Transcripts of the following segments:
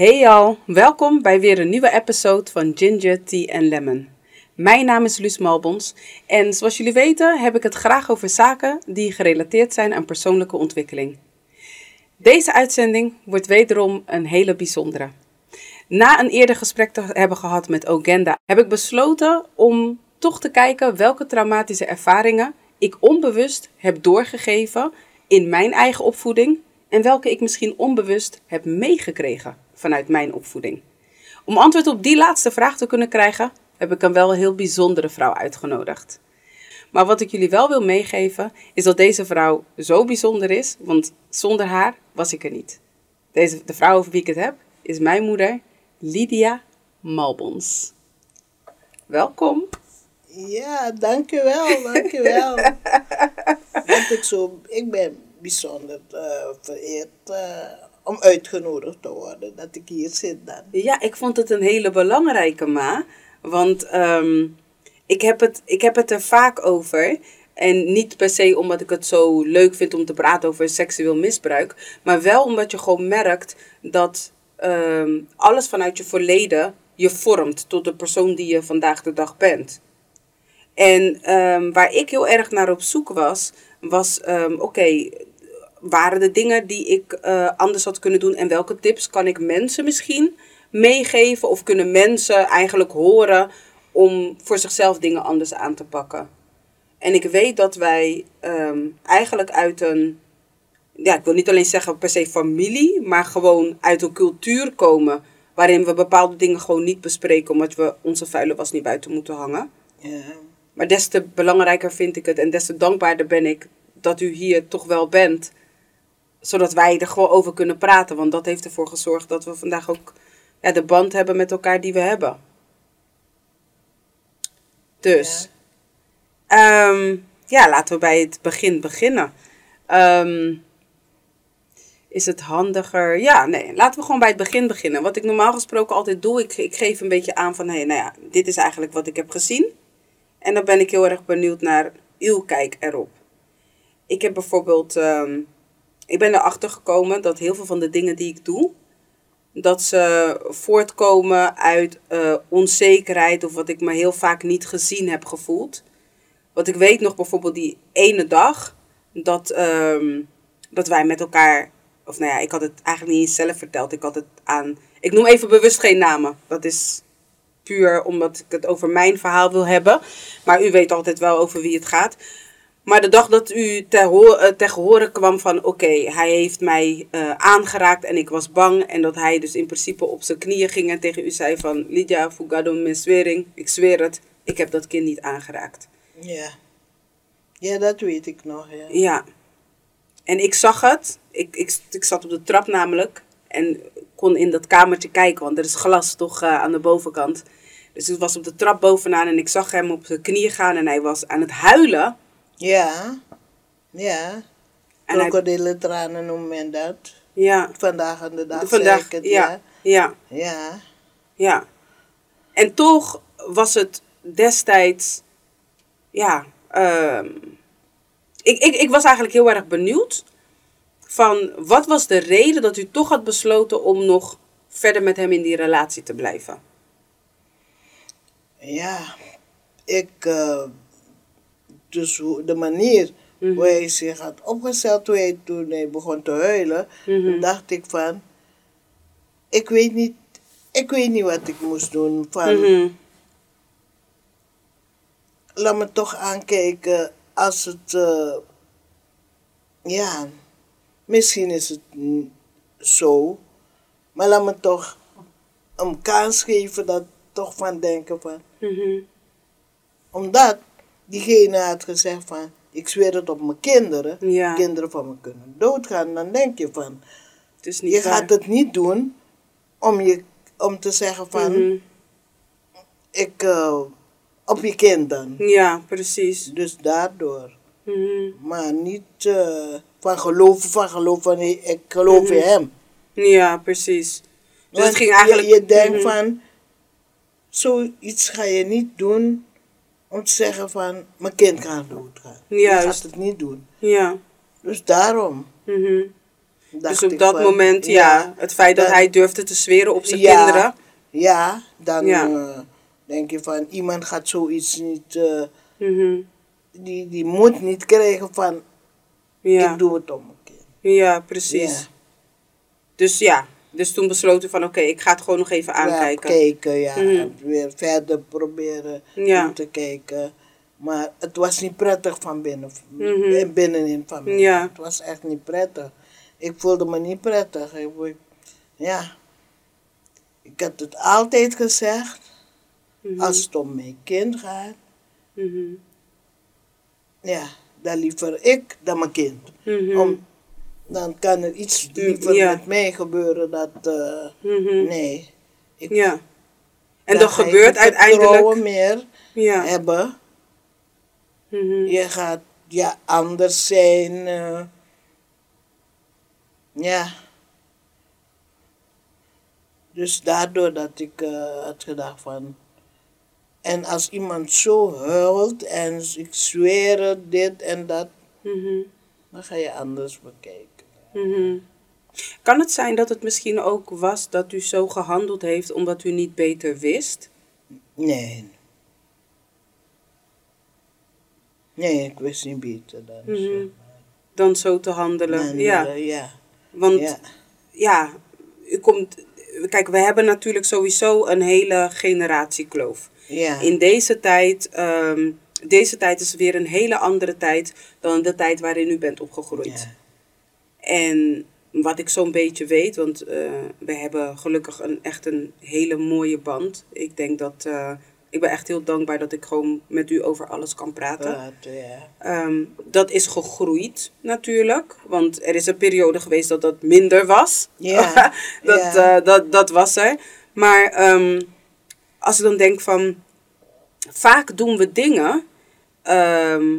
Hey al, welkom bij weer een nieuwe episode van Ginger, Tea and Lemon. Mijn naam is Luus Malbons en zoals jullie weten heb ik het graag over zaken die gerelateerd zijn aan persoonlijke ontwikkeling. Deze uitzending wordt wederom een hele bijzondere. Na een eerder gesprek te hebben gehad met Ogenda heb ik besloten om toch te kijken welke traumatische ervaringen ik onbewust heb doorgegeven in mijn eigen opvoeding en welke ik misschien onbewust heb meegekregen vanuit mijn opvoeding. Om antwoord op die laatste vraag te kunnen krijgen, heb ik een wel heel bijzondere vrouw uitgenodigd. Maar wat ik jullie wel wil meegeven, is dat deze vrouw zo bijzonder is, want zonder haar was ik er niet. Deze, de vrouw over wie ik het heb, is mijn moeder, Lydia Malbons. Welkom. Ja, dankjewel, dankjewel. Want ik, zo, ik ben bijzonder uh, vereerd uh, om uitgenodigd te worden, dat ik hier zit dan. Ja, ik vond het een hele belangrijke ma, want um, ik, heb het, ik heb het er vaak over. En niet per se omdat ik het zo leuk vind om te praten over seksueel misbruik, maar wel omdat je gewoon merkt dat um, alles vanuit je verleden je vormt tot de persoon die je vandaag de dag bent. En um, waar ik heel erg naar op zoek was, was oké, waren de dingen die ik uh, anders had kunnen doen en welke tips kan ik mensen misschien meegeven of kunnen mensen eigenlijk horen om voor zichzelf dingen anders aan te pakken. En ik weet dat wij um, eigenlijk uit een, ja, ik wil niet alleen zeggen per se familie, maar gewoon uit een cultuur komen waarin we bepaalde dingen gewoon niet bespreken omdat we onze vuile was niet buiten moeten hangen. Ja. Maar des te belangrijker vind ik het en des te dankbaarder ben ik dat u hier toch wel bent. Zodat wij er gewoon over kunnen praten. Want dat heeft ervoor gezorgd dat we vandaag ook ja, de band hebben met elkaar die we hebben. Dus, ja, um, ja laten we bij het begin beginnen. Um, is het handiger? Ja, nee, laten we gewoon bij het begin beginnen. Wat ik normaal gesproken altijd doe, ik, ik geef een beetje aan van, hey, nou ja, dit is eigenlijk wat ik heb gezien. En dan ben ik heel erg benieuwd naar uw kijk erop. Ik heb bijvoorbeeld, um, ik ben erachter gekomen dat heel veel van de dingen die ik doe, dat ze voortkomen uit uh, onzekerheid of wat ik me heel vaak niet gezien heb gevoeld. Want ik weet nog bijvoorbeeld die ene dag dat, um, dat wij met elkaar, of nou ja, ik had het eigenlijk niet eens zelf verteld. Ik had het aan, ik noem even bewust geen namen. Dat is puur omdat ik het over mijn verhaal wil hebben. Maar u weet altijd wel over wie het gaat. Maar de dag dat u ter, ho- tegen horen kwam van oké, okay, hij heeft mij uh, aangeraakt en ik was bang. En dat hij dus in principe op zijn knieën ging en tegen u zei van Lydia, Fugado, mijn zwering, ik zweer het, ik heb dat kind niet aangeraakt. Ja. Ja, dat weet ik nog, ja. Ja. En ik zag het, ik, ik, ik zat op de trap namelijk en kon in dat kamertje kijken, want er is glas toch uh, aan de bovenkant. Dus ik was op de trap bovenaan en ik zag hem op zijn knieën gaan en hij was aan het huilen. Ja, ja. Krokodillentranen noemt men dat. Ja. Vandaag aan de dag Vandaag, het, ja. Ja. Ja. Ja. En toch was het destijds, ja, uh, ik, ik, ik was eigenlijk heel erg benieuwd van wat was de reden dat u toch had besloten om nog verder met hem in die relatie te blijven? Ja, ik, uh, dus de manier mm-hmm. hoe hij zich had opgesteld toen hij, toen hij begon te huilen, mm-hmm. dacht ik van, ik weet niet, ik weet niet wat ik moest doen. Van, mm-hmm. laat me toch aankijken als het, uh, ja, misschien is het zo, maar laat me toch een kans geven dat toch van denken van. Mm-hmm. Omdat diegene had gezegd van, ik zweer het op mijn kinderen, ja. kinderen van me kunnen doodgaan, dan denk je van, het is niet je waar. gaat het niet doen om, je, om te zeggen van, mm-hmm. ik, uh, op je kind dan. Ja, precies. Dus daardoor. Mm-hmm. Maar niet uh, van geloven, van geloven, van ik geloof in hem. Ja, precies. Dus Want het ging eigenlijk... je, je denkt Mhm. van, zoiets ga je niet doen om te zeggen van, mijn kind gaat doodgaan. Je Juist. gaat het niet doen. Ja. Dus daarom. Mhm. dus op dat van, moment, ja, het feit dat dat- hij durfde te zweren op zijn Ja. kinderen. Ja, dan Ja. eh, denk je van iemand gaat zoiets niet, eh, Mhm. die, die moet niet krijgen van Ja. ik doe het om mijn kind. ja, precies. Ja. Dus ja, dus toen besloten van oké, ik ga het gewoon nog even Ja, aankijken. kijken, ja. Mhm. Weer verder proberen Ja. om te kijken. Maar het was niet prettig van binnen, Mhm. binnenin van mij. Ja. Het was echt niet prettig. Ik voelde me niet prettig. Ik, ja. Ik had het altijd gezegd. Mhm. Als het om mijn kind gaat, Mhm. ja, dan liever ik dan mijn kind. Om, dan kan er iets ja. met mij gebeuren dat, eh, Mhm. nee. Ik, Ja. En dat gebeurt uiteindelijk. meer Ja. hebben. Mhm. Je gaat ja, anders zijn. eh. ja. Dus daardoor dat ik eh, had gedacht van... En als iemand zo huilt en ik zweer dit en dat, Mhm. dan ga je anders bekijken. Mhm. Kan het zijn dat het misschien ook was dat u zo gehandeld heeft omdat u niet beter wist? Nee. Nee, ik wist niet beter dan Mhm. zo. Dan zo te handelen. En, ja. ja. Want ja. ja, u komt. Kijk, we hebben natuurlijk sowieso een hele generatiekloof. Ja. In deze tijd, ehm, deze tijd is weer een hele andere tijd dan de tijd waarin u bent opgegroeid. En wat ik zo'n beetje weet, want eh, we hebben gelukkig een, echt een hele mooie band. Ik denk dat, eh, ik ben echt heel dankbaar dat ik gewoon met u over alles kan praten. Ja. Ehm, dat is gegroeid natuurlijk, want er is een periode geweest dat dat minder was. Ja, dat, eh, dat, dat was er. Maar ehm, als ik dan denk van, vaak doen we dingen, ehm,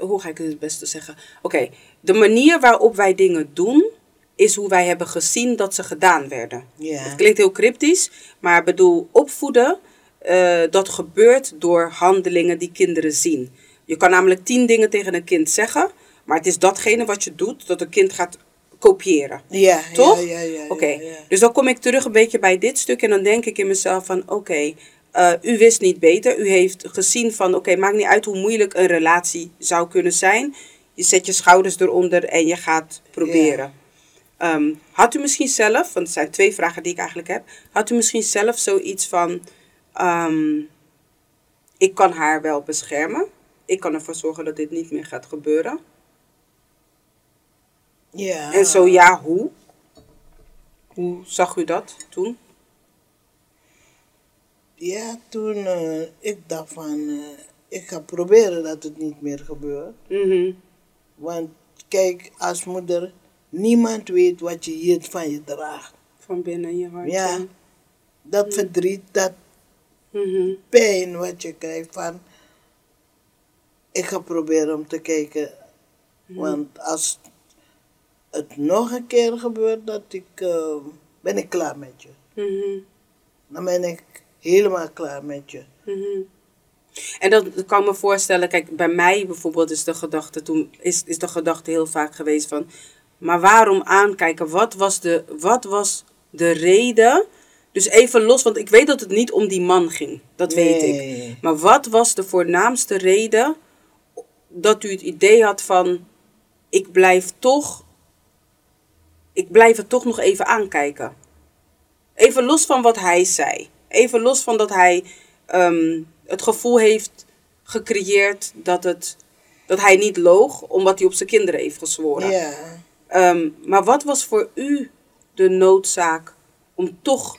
hoe ga ik het het beste zeggen? Oké, de manier waarop wij dingen doen, is hoe wij hebben gezien dat ze gedaan werden. Ja. Het klinkt heel cryptisch, maar ik bedoel, opvoeden, eh, dat gebeurt door handelingen die kinderen zien. Je kan namelijk tien dingen tegen een kind zeggen, maar het is datgene wat je doet dat een kind gaat kopiëren. Ja, Toch? Ja, ja, ja, Oké, dus dan kom ik terug een beetje bij dit stuk en dan denk ik in mezelf van oké, eh, u wist niet beter. U heeft gezien van oké, maakt niet uit hoe moeilijk een relatie zou kunnen zijn. Je zet je schouders eronder en je gaat proberen. Ehm, had u misschien zelf, want het zijn twee vragen die ik eigenlijk heb, had u misschien zelf zoiets van ehm, ik kan haar wel beschermen. Ik kan ervoor zorgen dat dit niet meer gaat gebeuren. Ja. En zo ja, hoe? Hoe zag u dat toen? Ja, toen eh, ik dacht van, eh, ik ga proberen dat het niet meer gebeurt. Mhm. Want kijk, als moeder, niemand weet wat je hier van je draagt. Van binnen in je hart. Ja. Dat verdriet, dat Mhm. pijn wat je krijgt van, ik ga proberen om te kijken. Want als het nog een keer gebeurt, dat ik, eh, ben ik klaar met je. Mhm. Dan ben ik helemaal klaar met je. Mhm. En dat, dat kan ik me voorstellen, kijk, bij mij bijvoorbeeld is de gedachte toen, is, is de gedachte heel vaak geweest van, maar waarom aankijken? Wat was de, wat was de reden? Dus even los, want ik weet dat het niet om die man ging, dat weet ik. Maar wat was de voornaamste reden dat u het idee had van, ik blijf toch, ik blijf het toch nog even aankijken? Even los van wat hij zei. Even los van dat hij ehm, het gevoel heeft gecreëerd dat, het, dat hij niet loog, omdat hij op zijn kinderen heeft gezworen. Ja. Ehm, maar wat was voor u de noodzaak om toch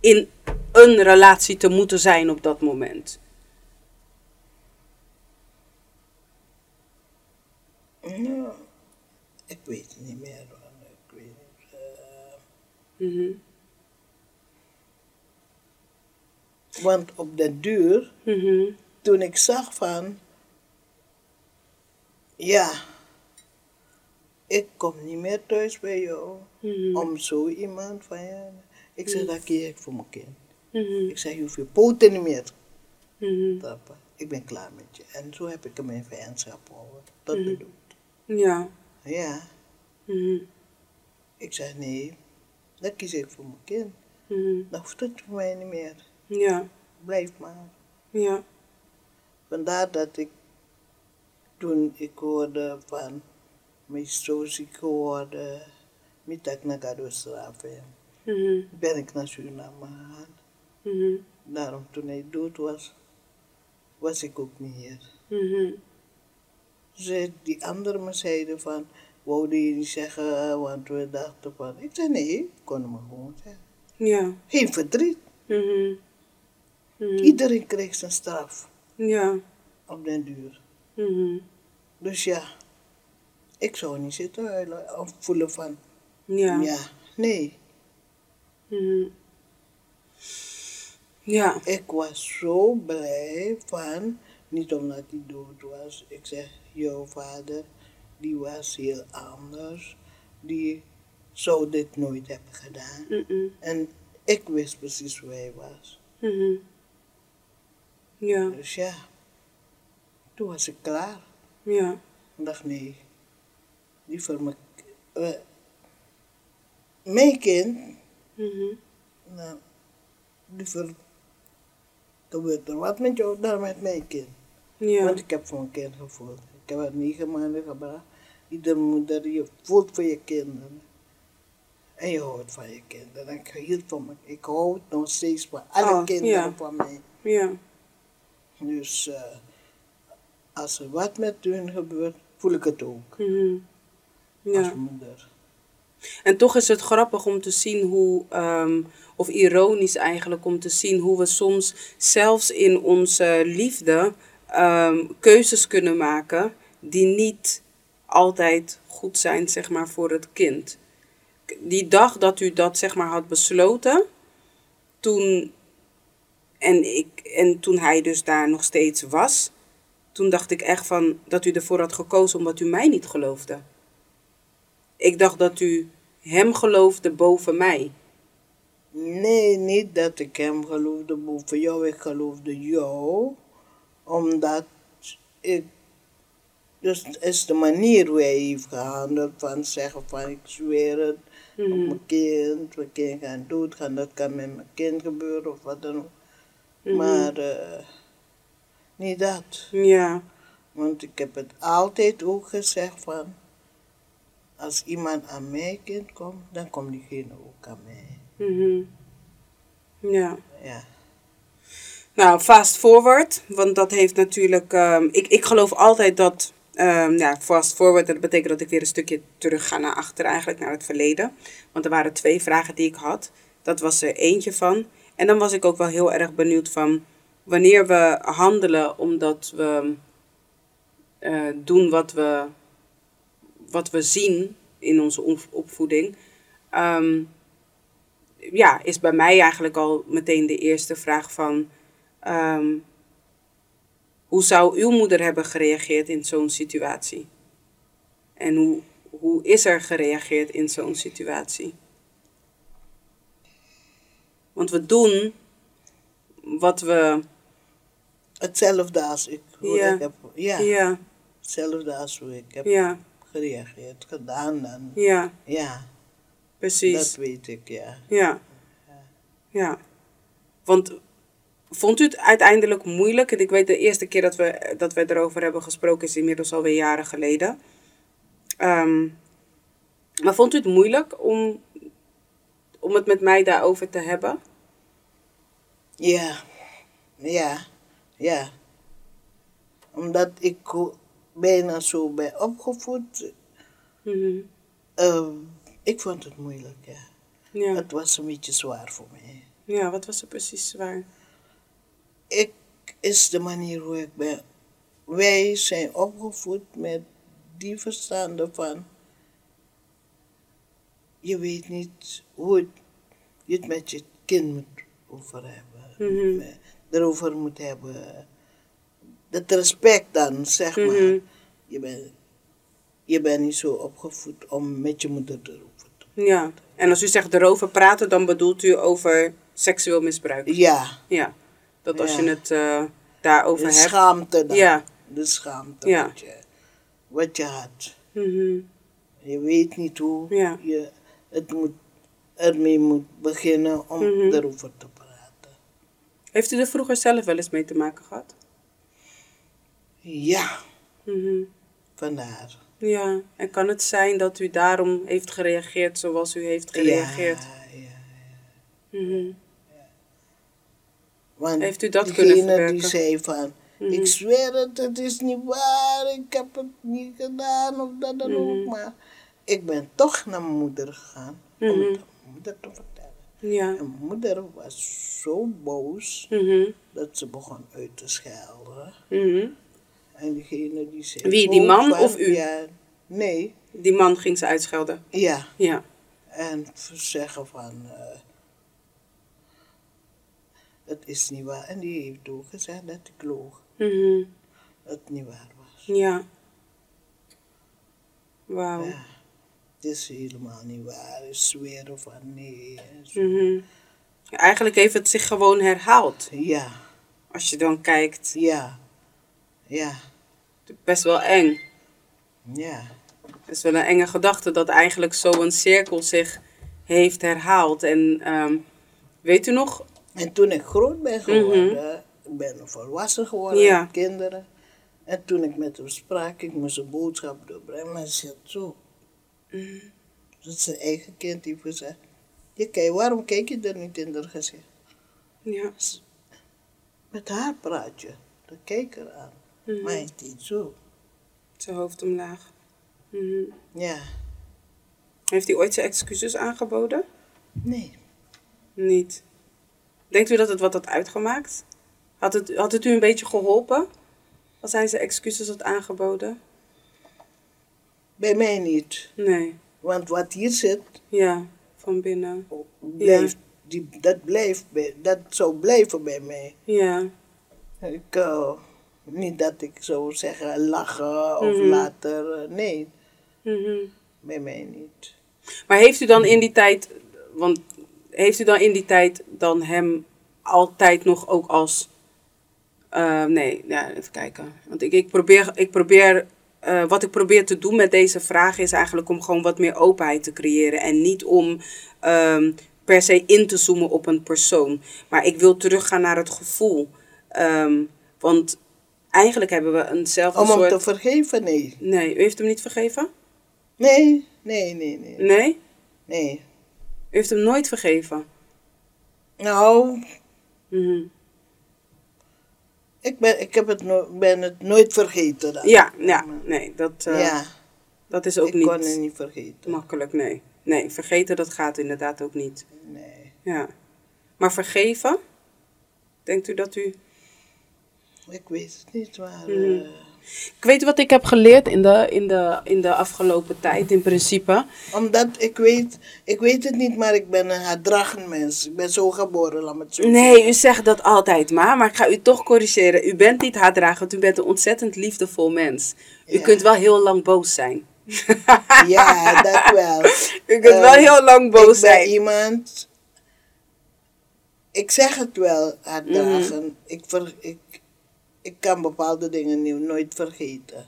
in een relatie te moeten zijn op dat moment? Nou, ik weet het niet meer. Ik weet eh, Mhm. Want op den duur, Mhm. toen ik zag van, ja, ik kom niet meer thuis bij jou Mhm. om zo iemand van je. Ik zeg, dat kies ik voor mijn kind. Mhm. Ik zeg, je hoeft je poten niet meer te. Ik ben klaar met je. En zo heb ik hem in vijandschap gehouden. De dood. Ja. Ja. Ik zeg nee, dan kies ik voor mijn kind. Dan hoeft het voor mij niet meer. Ja. Blijf maar. Ja. Vandaar dat ik toen ik hoorde van ziek geworden, met dat naar Gadostraven, Mhm. ben ik naar Suriname gegaan. Mhm. Daarom toen hij dood was, was ik ook niet hier. Mhm. Ze, die anderen me zeiden van, wouden je niet zeggen, want we dachten van, ik zei nee, ik kon maar gewoon zeggen. Ja. Geen verdriet. Mhm. Mhm. Iedereen kreeg zijn straf Ja. op den duur. Mhm. Dus ja, ik zou niet zitten huilen of voelen van, Ja. ja, nee. Mhm. Ja. Ik was zo blij van, niet omdat hij dood was. Ik zeg, jouw vader, die was heel anders. Die zou dit nooit hebben gedaan. En ik wist precies hoe hij was. Ja. Dus ja, toen was ik klaar. Ja. Ik dacht, nee, liever mijn, eh, mijn kind, Mhm. nou, liever gebeurt er wat met jou dan met mijn kind. Ja. Want ik heb voor een kind gevoeld. Ik heb haar negen maanden gebracht. Iedere moeder, je voelt voor je kinderen. En je houdt van je kinderen. En ik hield van me. Ik hou het nog steeds van alle Oh, kinderen ja. van mij. Ja. Dus eh, als er wat met hun gebeurt, voel ik het ook. Als Ja. moeder. En toch is het grappig om te zien hoe, ehm, of ironisch eigenlijk, om te zien hoe we soms zelfs in onze liefde ehm, keuzes kunnen maken die niet altijd goed zijn, zeg maar, voor het kind. Die dag dat u dat, zeg maar, had besloten, toen, en, ik, en toen hij dus daar nog steeds was, toen dacht ik echt van dat u ervoor had gekozen omdat u mij niet geloofde. Ik dacht dat u hem geloofde boven mij. Nee, niet dat ik hem geloofde boven jou. Ik geloofde jou. Omdat ik... Dus het is de manier hoe hij heeft gehandeld. Van zeggen van ik zweer het op mijn kind. Mijn kind gaat doodgaan. Dat kan met mijn kind gebeuren of wat dan ook. Maar eh, niet dat. Ja, Want ik heb het altijd ook gezegd van... Als iemand aan mijn kind komt, dan komt diegene ook aan mij. mhm. ja. Ja. Nou, fast forward, want dat heeft natuurlijk. ehm, ik, ik geloof altijd dat. ehm, ja, fast forward, dat betekent dat ik weer een stukje terug ga naar achter, eigenlijk naar het verleden. Want er waren twee vragen die ik had. Dat was er eentje van. En dan was ik ook wel heel erg benieuwd van wanneer we handelen omdat we eh, doen wat we, wat we zien in onze op- opvoeding. ehm, ja, is bij mij eigenlijk al meteen de eerste vraag van... ehm, hoe zou uw moeder hebben gereageerd in zo'n situatie? En hoe, hoe is er gereageerd in zo'n situatie? Want we doen wat we... Hetzelfde als ik. Hoe Ja. ik heb, ja, Ja, hetzelfde als hoe ik heb ja, gereageerd, gedaan dan. ja, Ja, precies. dat weet ik, ja. Ja. Ja. Want vond u het uiteindelijk moeilijk? En ik weet de eerste keer dat we, dat we erover hebben gesproken is inmiddels alweer jaren geleden. Ehm, maar vond u het moeilijk om, om het met mij daarover te hebben? Ja, ja, ja. Omdat ik bijna zo ben opgevoed, Mhm. eh, ik vond het moeilijk, ja. Ja. Het was een beetje zwaar voor mij. ja, wat was er precies zwaar? Ik is de manier hoe ik ben. Wij zijn opgevoed met die verstanden van. Je weet niet hoe je het met je kind moet over hebben. Mhm. Erover moet hebben. Dat respect dan, zeg maar. Mhm. Je bent je bent niet zo opgevoed om met je moeder erover te Ja. En als u zegt erover praten, dan bedoelt u over seksueel misbruik? Ja, Ja. Dat als Ja. je het eh, daarover de hebt. schaamte dan. Ja. De schaamte Ja. wat, je, wat je had. Mhm. Je weet niet hoe Ja. je het moet, ermee moet beginnen om Mhm. erover te praten. Heeft u er vroeger zelf wel eens mee te maken gehad? Ja, Mhm. vandaar. Ja, en kan het zijn dat u daarom heeft gereageerd zoals u heeft gereageerd? Ja, ja. Mhm. Want Heeft u dat kunnen verwerken? die zei van, Mhm. ik zweer het, het is niet waar, ik heb het niet gedaan of dat dan ook. Maar ik ben toch naar mijn moeder gegaan om Mhm. het aan mijn moeder te vertellen. Ja. En mijn moeder was zo boos Mhm. dat ze begon uit te schelden. Mhm. En diegene die zei... Wie, die ook man of u? Ja, nee, Die man ging ze uitschelden. ja. Ja. En zeggen van... eh, het is niet waar. En die heeft ook gezegd dat ik loog. Mhm. Dat het niet waar was. Ja. Wauw. Ja, het is helemaal niet waar. Ik zweer van nee. Mhm. Eigenlijk heeft het zich gewoon herhaald. Ja, Als je dan kijkt. ja, ja, Best wel eng. ja. Het is wel een enge gedachte dat eigenlijk zo'n cirkel zich heeft herhaald. En ehm, weet u nog? En toen ik groot ben geworden, ik ben volwassen geworden, Mhm. Ja. met kinderen. En toen ik met hem sprak, ik moest een boodschap doorbrengen. Maar zegt zo, Dat zijn eigen kind heeft gezegd. Je kijkt, waarom kijk je er niet in haar gezicht? Ja. Met haar praat je, dan kijk er aan. Mhm. Maar het is zo. Zijn hoofd omlaag. Mhm. Ja, Heeft hij ooit zijn excuses aangeboden? nee. Niet. Denkt u dat het wat had uitgemaakt? Had het, had het u een beetje geholpen? Als hij zijn excuses had aangeboden? Bij mij niet. Nee. Want wat hier zit, Ja, van binnen. blijft, die, dat, blijft bij, dat zou blijven bij mij. Ja. Ik, eh, niet dat ik zou zeggen lachen of Mhm. later, eh, nee, Mhm. bij mij niet. Maar heeft u dan in die tijd, want heeft u dan in die tijd dan hem altijd nog ook als, eh, nee, ja, even kijken. Want ik, ik probeer, ik probeer eh, wat ik probeer te doen met deze vraag is eigenlijk om gewoon wat meer openheid te creëren. En niet om ehm, per se in te zoomen op een persoon. Maar ik wil teruggaan naar het gevoel. Ehm, want eigenlijk hebben we eenzelfde Om hem soort... te vergeven, nee. Nee, u heeft hem niet vergeven? Nee, nee, nee, nee. Nee? Nee. U heeft hem nooit vergeven? Nou, Mhm. Ik ben, ik heb het no ben het nooit vergeten. Dan. Ja, ja, nee, dat, eh, ja, dat is ook ik niet kon het niet vergeten. makkelijk, nee. Nee, vergeten dat gaat inderdaad ook niet. Nee, Ja. Maar vergeven? Denkt u dat u... ik weet het niet, maar... Mhm. eh, Ik weet wat ik heb geleerd in de, in de, in de afgelopen tijd, in principe. omdat ik weet, ik weet het niet, maar ik ben een haatdragend mens. Ik ben zo geboren, laat me het zo Nee, u zegt dat altijd maar, maar ik ga u toch corrigeren. U bent niet haatdragend, u bent een ontzettend liefdevol mens. U Ja. kunt wel heel lang boos zijn. Ja, dat wel. U kunt wel Eh, heel lang boos ik ben zijn. iemand. Ik zeg het wel, haar Mhm. ik, ver, ik, ik kan bepaalde dingen nu nooit vergeten.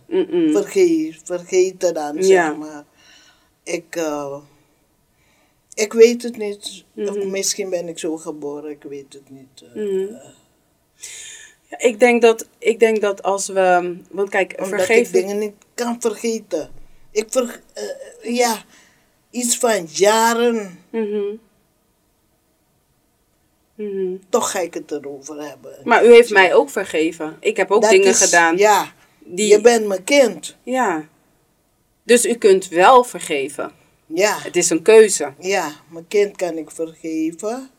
Vergeet, vergeten dan, Ja. zeg maar. Ik, eh, ik weet het niet. Of misschien ben ik zo geboren, ik weet het niet. eh. Mhm. Ja, ik, denk dat, ik denk dat als we... Want kijk, Omdat ik dingen niet kan vergeten. Ik ver, eh, ja, iets van jaren, Mhm. Toch ga ik het erover hebben. Maar u heeft mij ook vergeven. Ik heb ook Dat dingen is- gedaan. Ja, die, je bent mijn kind. ja. Dus u kunt wel vergeven. Ja, Het is een keuze. ja, mijn kind kan ik vergeven.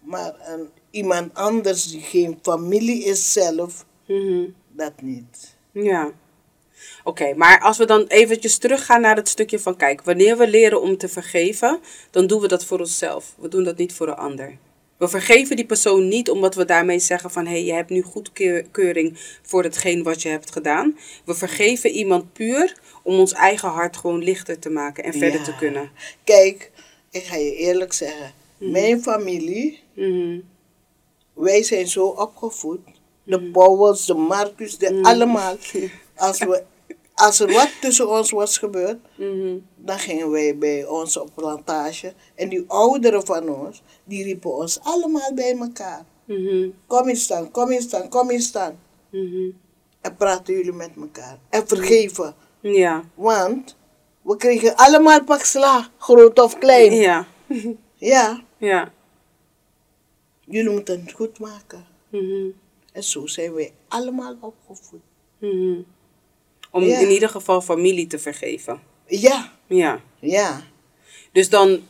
Maar een, iemand anders die geen familie is zelf, Mhm. dat niet. Ja. Oké, maar als we dan eventjes teruggaan naar het stukje van... Kijk, wanneer we leren om te vergeven, dan doen we dat voor onszelf. We doen dat niet voor een ander. We vergeven die persoon niet omdat we daarmee zeggen van... hé, hey, je hebt nu goedkeuring voor hetgeen wat je hebt gedaan. We vergeven iemand puur om ons eigen hart gewoon lichter te maken en verder Ja. te kunnen. Kijk, ik ga je eerlijk zeggen. Mijn familie, Mhm. wij zijn zo opgevoed. De Powels, de Marcus, de allemaal. Als we, als er wat tussen ons was gebeurd, Mhm. dan gingen wij bij ons op plantage. En die ouderen van ons, die riepen ons allemaal bij elkaar. Mhm. Kom eens staan, kom eens staan, kom eens staan. Mhm. En praten jullie met elkaar. En vergeven. Ja. Want we kregen allemaal pak sla, groot of klein. Ja. Ja, Ja. jullie moeten het goed maken. En zo zijn wij allemaal opgevoed. Om Ja. in ieder geval familie te vergeven. Ja, Ja. ja, Dus dan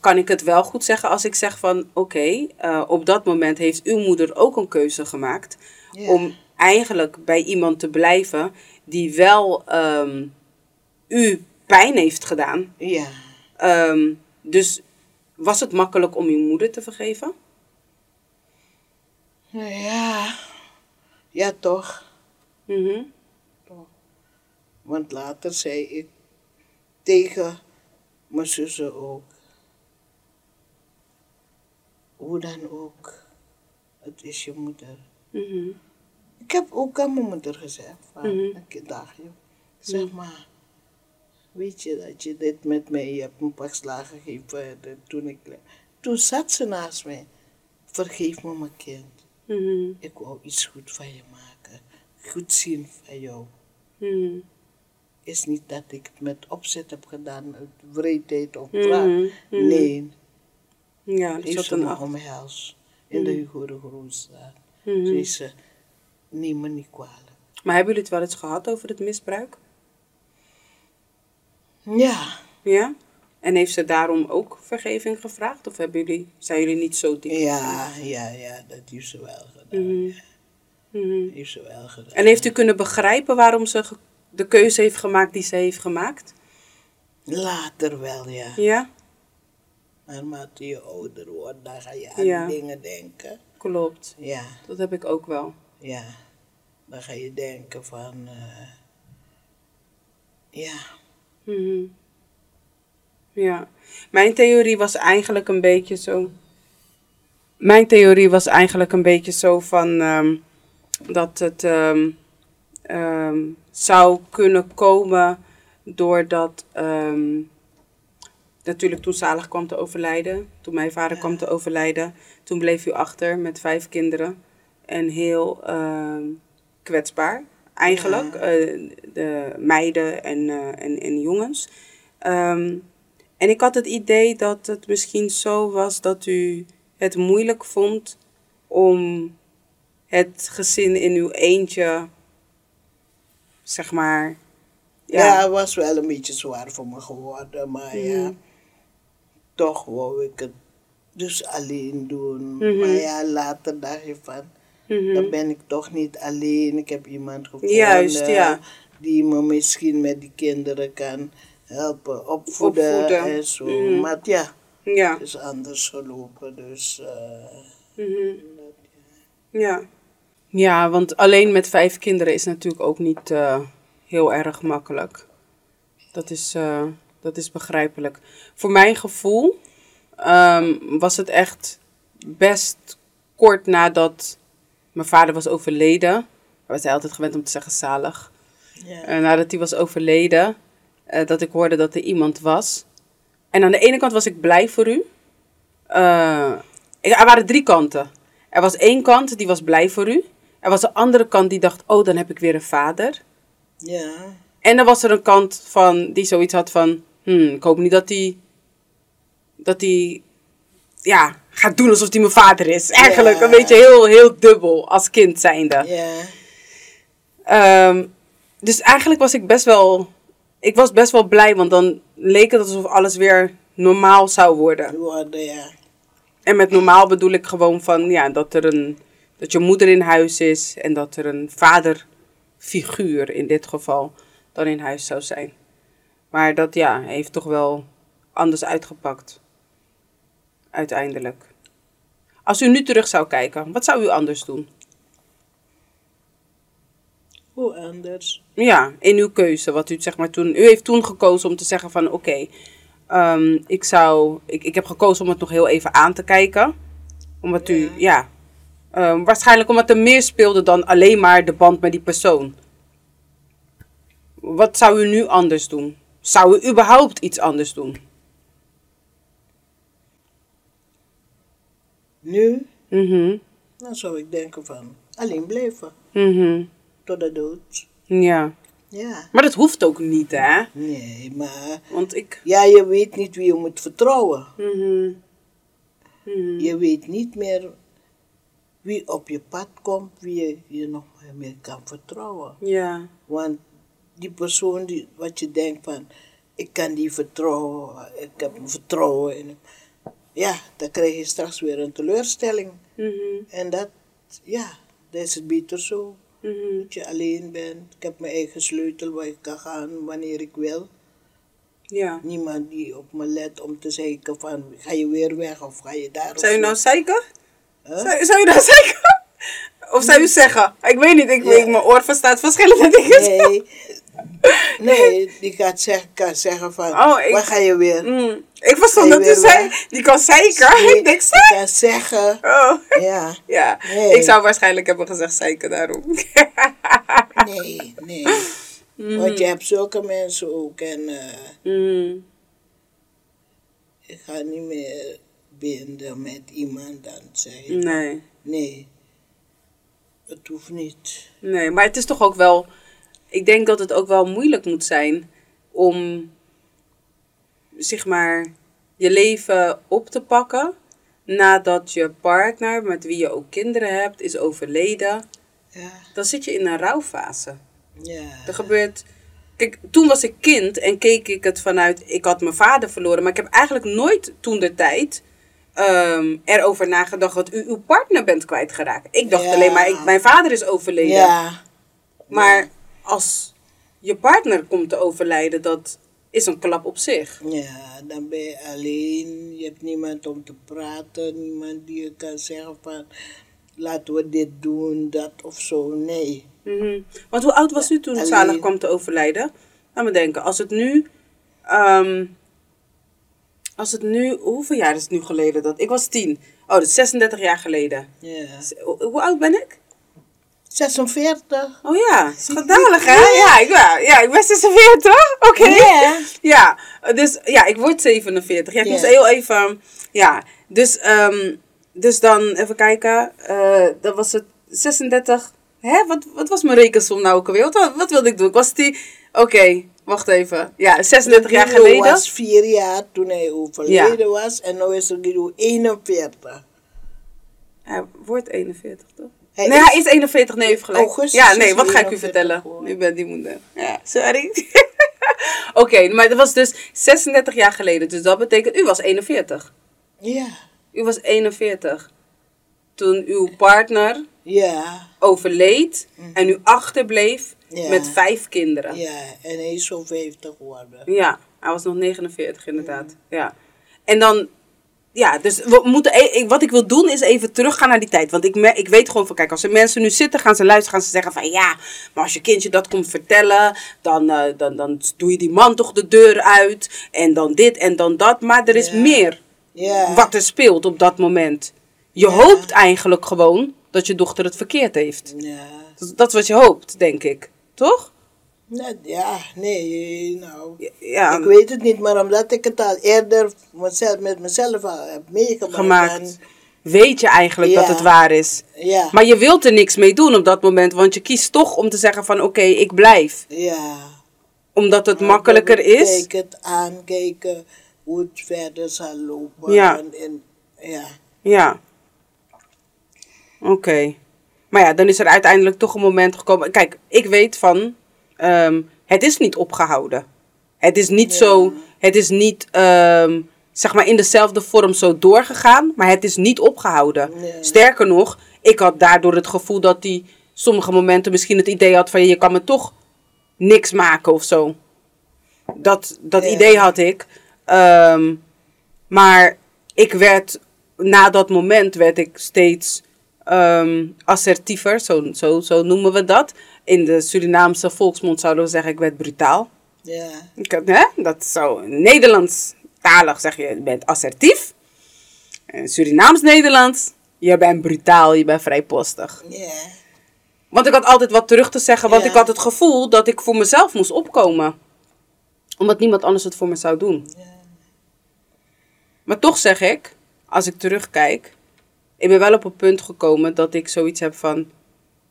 kan ik het wel goed zeggen als ik zeg van oké, eh, op dat moment heeft uw moeder ook een keuze gemaakt Ja. om eigenlijk bij iemand te blijven die wel ehm, u pijn heeft gedaan. ja. Ehm, dus was het makkelijk om uw moeder te vergeven? Ja, ja toch. Mhm. Want later zei ik tegen mijn zussen ook. Hoe dan ook, het is je moeder. Mhm. Ik heb ook aan mijn moeder gezegd, van Mhm. een keer dagje. Zeg maar, weet je dat je dit met mij je hebt een pak slagen gegeven eh, toen ik... Toen zat ze naast mij. Vergeef me mijn kind. Mhm. Ik wou iets goed van je maken. Goed zien van jou. Is niet dat ik het met opzet heb gedaan, uit wreedheid of Mhm, wraak. mhm. Nee, Ja, zat ze een omhelst in de Hugo de Groenstraat. Mhm. Zei ze, neem me niet kwalijk. Maar hebben jullie het wel eens gehad over het misbruik? Ja, Ja? En heeft ze daarom ook vergeving gevraagd? Of hebben jullie, zijn jullie niet zo diep? ja, ja, ja, dat heeft ze wel gedaan. Mhm. Heeft ze wel gedaan. En heeft u kunnen begrijpen waarom ze de keuze heeft gemaakt die ze heeft gemaakt? Later wel, ja. Ja? Naarmate je ouder wordt, dan ga je aan Ja. dingen denken. Klopt. Ja, Dat heb ik ook wel. ja. Dan ga je denken van, eh, ja, Mhm. Ja. Mijn theorie was eigenlijk een beetje zo. Mijn theorie was eigenlijk een beetje zo van ehm, dat het ehm, ehm, zou kunnen komen doordat ehm, natuurlijk toen Zalig kwam te overlijden, toen mijn vader Ja. kwam te overlijden, toen bleef u achter met vijf kinderen en heel ehm, kwetsbaar eigenlijk, Ja. eh, de meiden en, eh, en, en jongens. En ik had het idee dat het misschien zo was dat u het moeilijk vond om het gezin in uw eentje, zeg maar. Ja, het was wel een beetje zwaar voor me geworden, maar ja, Mhm. toch wou ik het dus alleen doen. Mhm. Maar ja, later dacht je van, Mhm. dan ben ik toch niet alleen. Ik heb iemand gevonden Juist, ja. die me misschien met die kinderen kan helpen opvoeden, Opvoeden. en zo. Maar ja, Ja. het is anders gelopen, dus eh, Mhm. Ja. Ja, want alleen met vijf kinderen is natuurlijk ook niet eh, heel erg makkelijk. Dat is, eh, dat is begrijpelijk. Voor mijn gevoel ehm, was het echt best kort nadat mijn vader was overleden. We zijn altijd gewend om te zeggen zalig. ja. Eh, nadat hij was overleden, dat ik hoorde dat er iemand was. En aan de ene kant was ik blij voor u. Er waren drie kanten. Er was één kant die was blij voor u. Er was een andere kant die dacht, oh, dan heb ik weer een vader. ja, En dan was er een kant van die zoiets had van, hmm, ik hoop niet dat hij, dat hij, ja, gaat doen alsof hij mijn vader is. Eigenlijk Ja. een beetje heel, heel dubbel als kind zijnde. ja, Ehm, dus eigenlijk was ik best wel. Ik was best wel blij, want dan leek het alsof alles weer normaal zou worden. worden, ja. En met normaal bedoel ik gewoon van ja, dat er een. Dat je moeder in huis is en dat er een vaderfiguur in dit geval dan in huis zou zijn. Maar dat ja, heeft toch wel anders uitgepakt. Uiteindelijk. Als u nu terug zou kijken, wat zou u anders doen? Hoe anders? Ja, in uw keuze. Wat u zeg maar toen. U heeft toen gekozen om te zeggen van oké, ehm, ik zou. Ik, ik heb gekozen om het nog heel even aan te kijken. Omdat u, Ja. Ehm, waarschijnlijk omdat er meer speelde dan alleen maar de band met die persoon. Wat zou u nu anders doen? Zou u überhaupt iets anders doen? Nu, Mhm. dan zou ik denken van alleen blijven. Mhm. Tot de dood. Ja. Ja. Maar dat hoeft ook niet, hè? Nee, maar Want ik. ja, je weet niet wie je moet vertrouwen. Mhm. Mhm. Je weet niet meer wie op je pad komt, wie je, je nog meer kan vertrouwen. Ja. Want die persoon die, wat je denkt van, ik kan die vertrouwen, ik heb vertrouwen in hem. Ja, dan krijg je straks weer een teleurstelling. Mhm. En dat, ja, dat is het beter zo. Mhm. Dat je alleen bent. Ik heb mijn eigen sleutel waar ik kan gaan wanneer ik wil. Ja. Niemand die op me let om te zeggen van, ga je weer weg of ga je daar? Zou je nou zo. Huh? Zou, zou je nou zeiken? Of zou u zeggen? Ik weet niet, ik, Ja. ik, mijn oor verstaat verschillende dingen. Nee, nee, die gaat zeggen, kan zeggen van, Oh, ik- waar ga je weer? Mm. Ik verstond dat je u zei, die kan zeiken. Nee, Ik denk, die kan zeggen, Oh. ja, Ja, Nee. ik zou waarschijnlijk hebben gezegd zeiken daarom. nee, nee. Mm. Want je hebt zulke mensen ook en eh, Mm. ik ga niet meer binden met iemand dan zeggen, Nee, nee, het hoeft niet. nee, maar het is toch ook wel... Ik denk dat het ook wel moeilijk moet zijn om, zeg maar, je leven op te pakken nadat je partner, met wie je ook kinderen hebt, is overleden. Ja, Dan zit je in een rouwfase. ja, Er gebeurt. Kijk, toen was ik kind en keek ik het vanuit. Ik had mijn vader verloren, maar ik heb eigenlijk nooit toen de tijd. Ehm, erover nagedacht dat u uw partner bent kwijtgeraakt. Ik dacht Ja. alleen maar, ik, mijn vader is overleden. ja, Maar als je partner komt te overlijden, dat is een klap op zich. ja, dan ben je alleen, je hebt niemand om te praten, niemand die je kan zeggen van, laten we dit doen, dat of zo, nee. Mhm. Want hoe oud was u toen alleen- Zalig kwam te overlijden? Laat me denken, als het nu. ehm, als het nu. Hoeveel jaar is het nu geleden? Dat, ik was tien. Oh, dat is 36 jaar geleden. Ja. Hoe, oud ben ik? 46. Oh ja, schandalig hè? Ja, ik, ja, ja, ik ben 46. Oké. Ja. Ja, dus ja, ik word 47. Ja, ik Ja. moest heel even. Ja, dus, ehm, dus dan even kijken. eh dat was het 36. Hè? Wat, wat was mijn rekensom nou ook alweer? Wat, wat wilde ik doen? Ik was die. Oké, wacht even. Ja, 36 jaar Guido geleden. was vier jaar toen hij overleden was en nu is er Guido 41. Hij wordt 41, toch? Hij nee, is- hij is 41, nee, gelijk. Augustus ja, nee, wat ga ik u 41 vertellen? U bent die moeder. Ja, sorry. Oké, maar dat was dus 36 jaar geleden. Dus dat betekent, u was 41. Ja, U was 41. Toen uw partner ja, overleed en u achterbleef Ja. met vijf kinderen. Ja. ja. En hij is zo 50 geworden. hij was nog 49 inderdaad. Ja. En dan, ja, dus we moeten, e- wat ik wil doen is even teruggaan naar die tijd. Want ik, me- ik weet gewoon van, kijk, als er mensen nu zitten, gaan ze luisteren, gaan ze zeggen van, ja, maar als je kindje dat komt vertellen, dan, eh, dan, dan doe je die man toch de deur uit. En dan dit en dan dat. Maar er is Ja. meer Ja, wat er speelt op dat moment. Je hoopt eigenlijk gewoon dat je dochter het verkeerd heeft. ja. Dat, dat is wat je hoopt, denk ik. Toch? Ja, nee, nou. Ja, Ik weet het niet, maar omdat ik het al eerder mezelf, met mezelf al heb meegemaakt. gemaakt. Weet je eigenlijk dat het waar is. ja, Maar je wilt er niks mee doen op dat moment, want je kiest toch om te zeggen van oké, ik blijf. ja. Omdat het Maar makkelijker is. betekent aankijken hoe het verder zal lopen. Ja. En, en- ja. Ja. Oké. Maar ja, dan is er uiteindelijk toch een moment gekomen. Kijk, ik weet van, ehm, het is niet opgehouden. Het is niet Ja. zo, het is niet, ehm, zeg maar in dezelfde vorm zo doorgegaan, maar het is niet opgehouden. Sterker nog, ik had daardoor het gevoel dat hij sommige momenten misschien het idee had van, je kan me toch niks maken of zo. Dat, dat Ja. idee had ik. Ehm, maar ik werd, na dat moment werd ik steeds ehm, assertiever, zo, zo, zo noemen we dat. In de Surinaamse volksmond zouden we zeggen, ik werd brutaal. Ja. Hè? Dat is zo, Nederlands talig zeg je, je bent assertief. En Surinaams-Nederlands, je bent brutaal, je bent vrijpostig. Ja. Want ik had altijd wat terug te zeggen, want ik had het gevoel dat ik voor mezelf moest opkomen. Omdat niemand anders het voor me zou doen. Maar toch zeg ik, als ik terugkijk, ik ben wel op een punt gekomen dat ik zoiets heb van,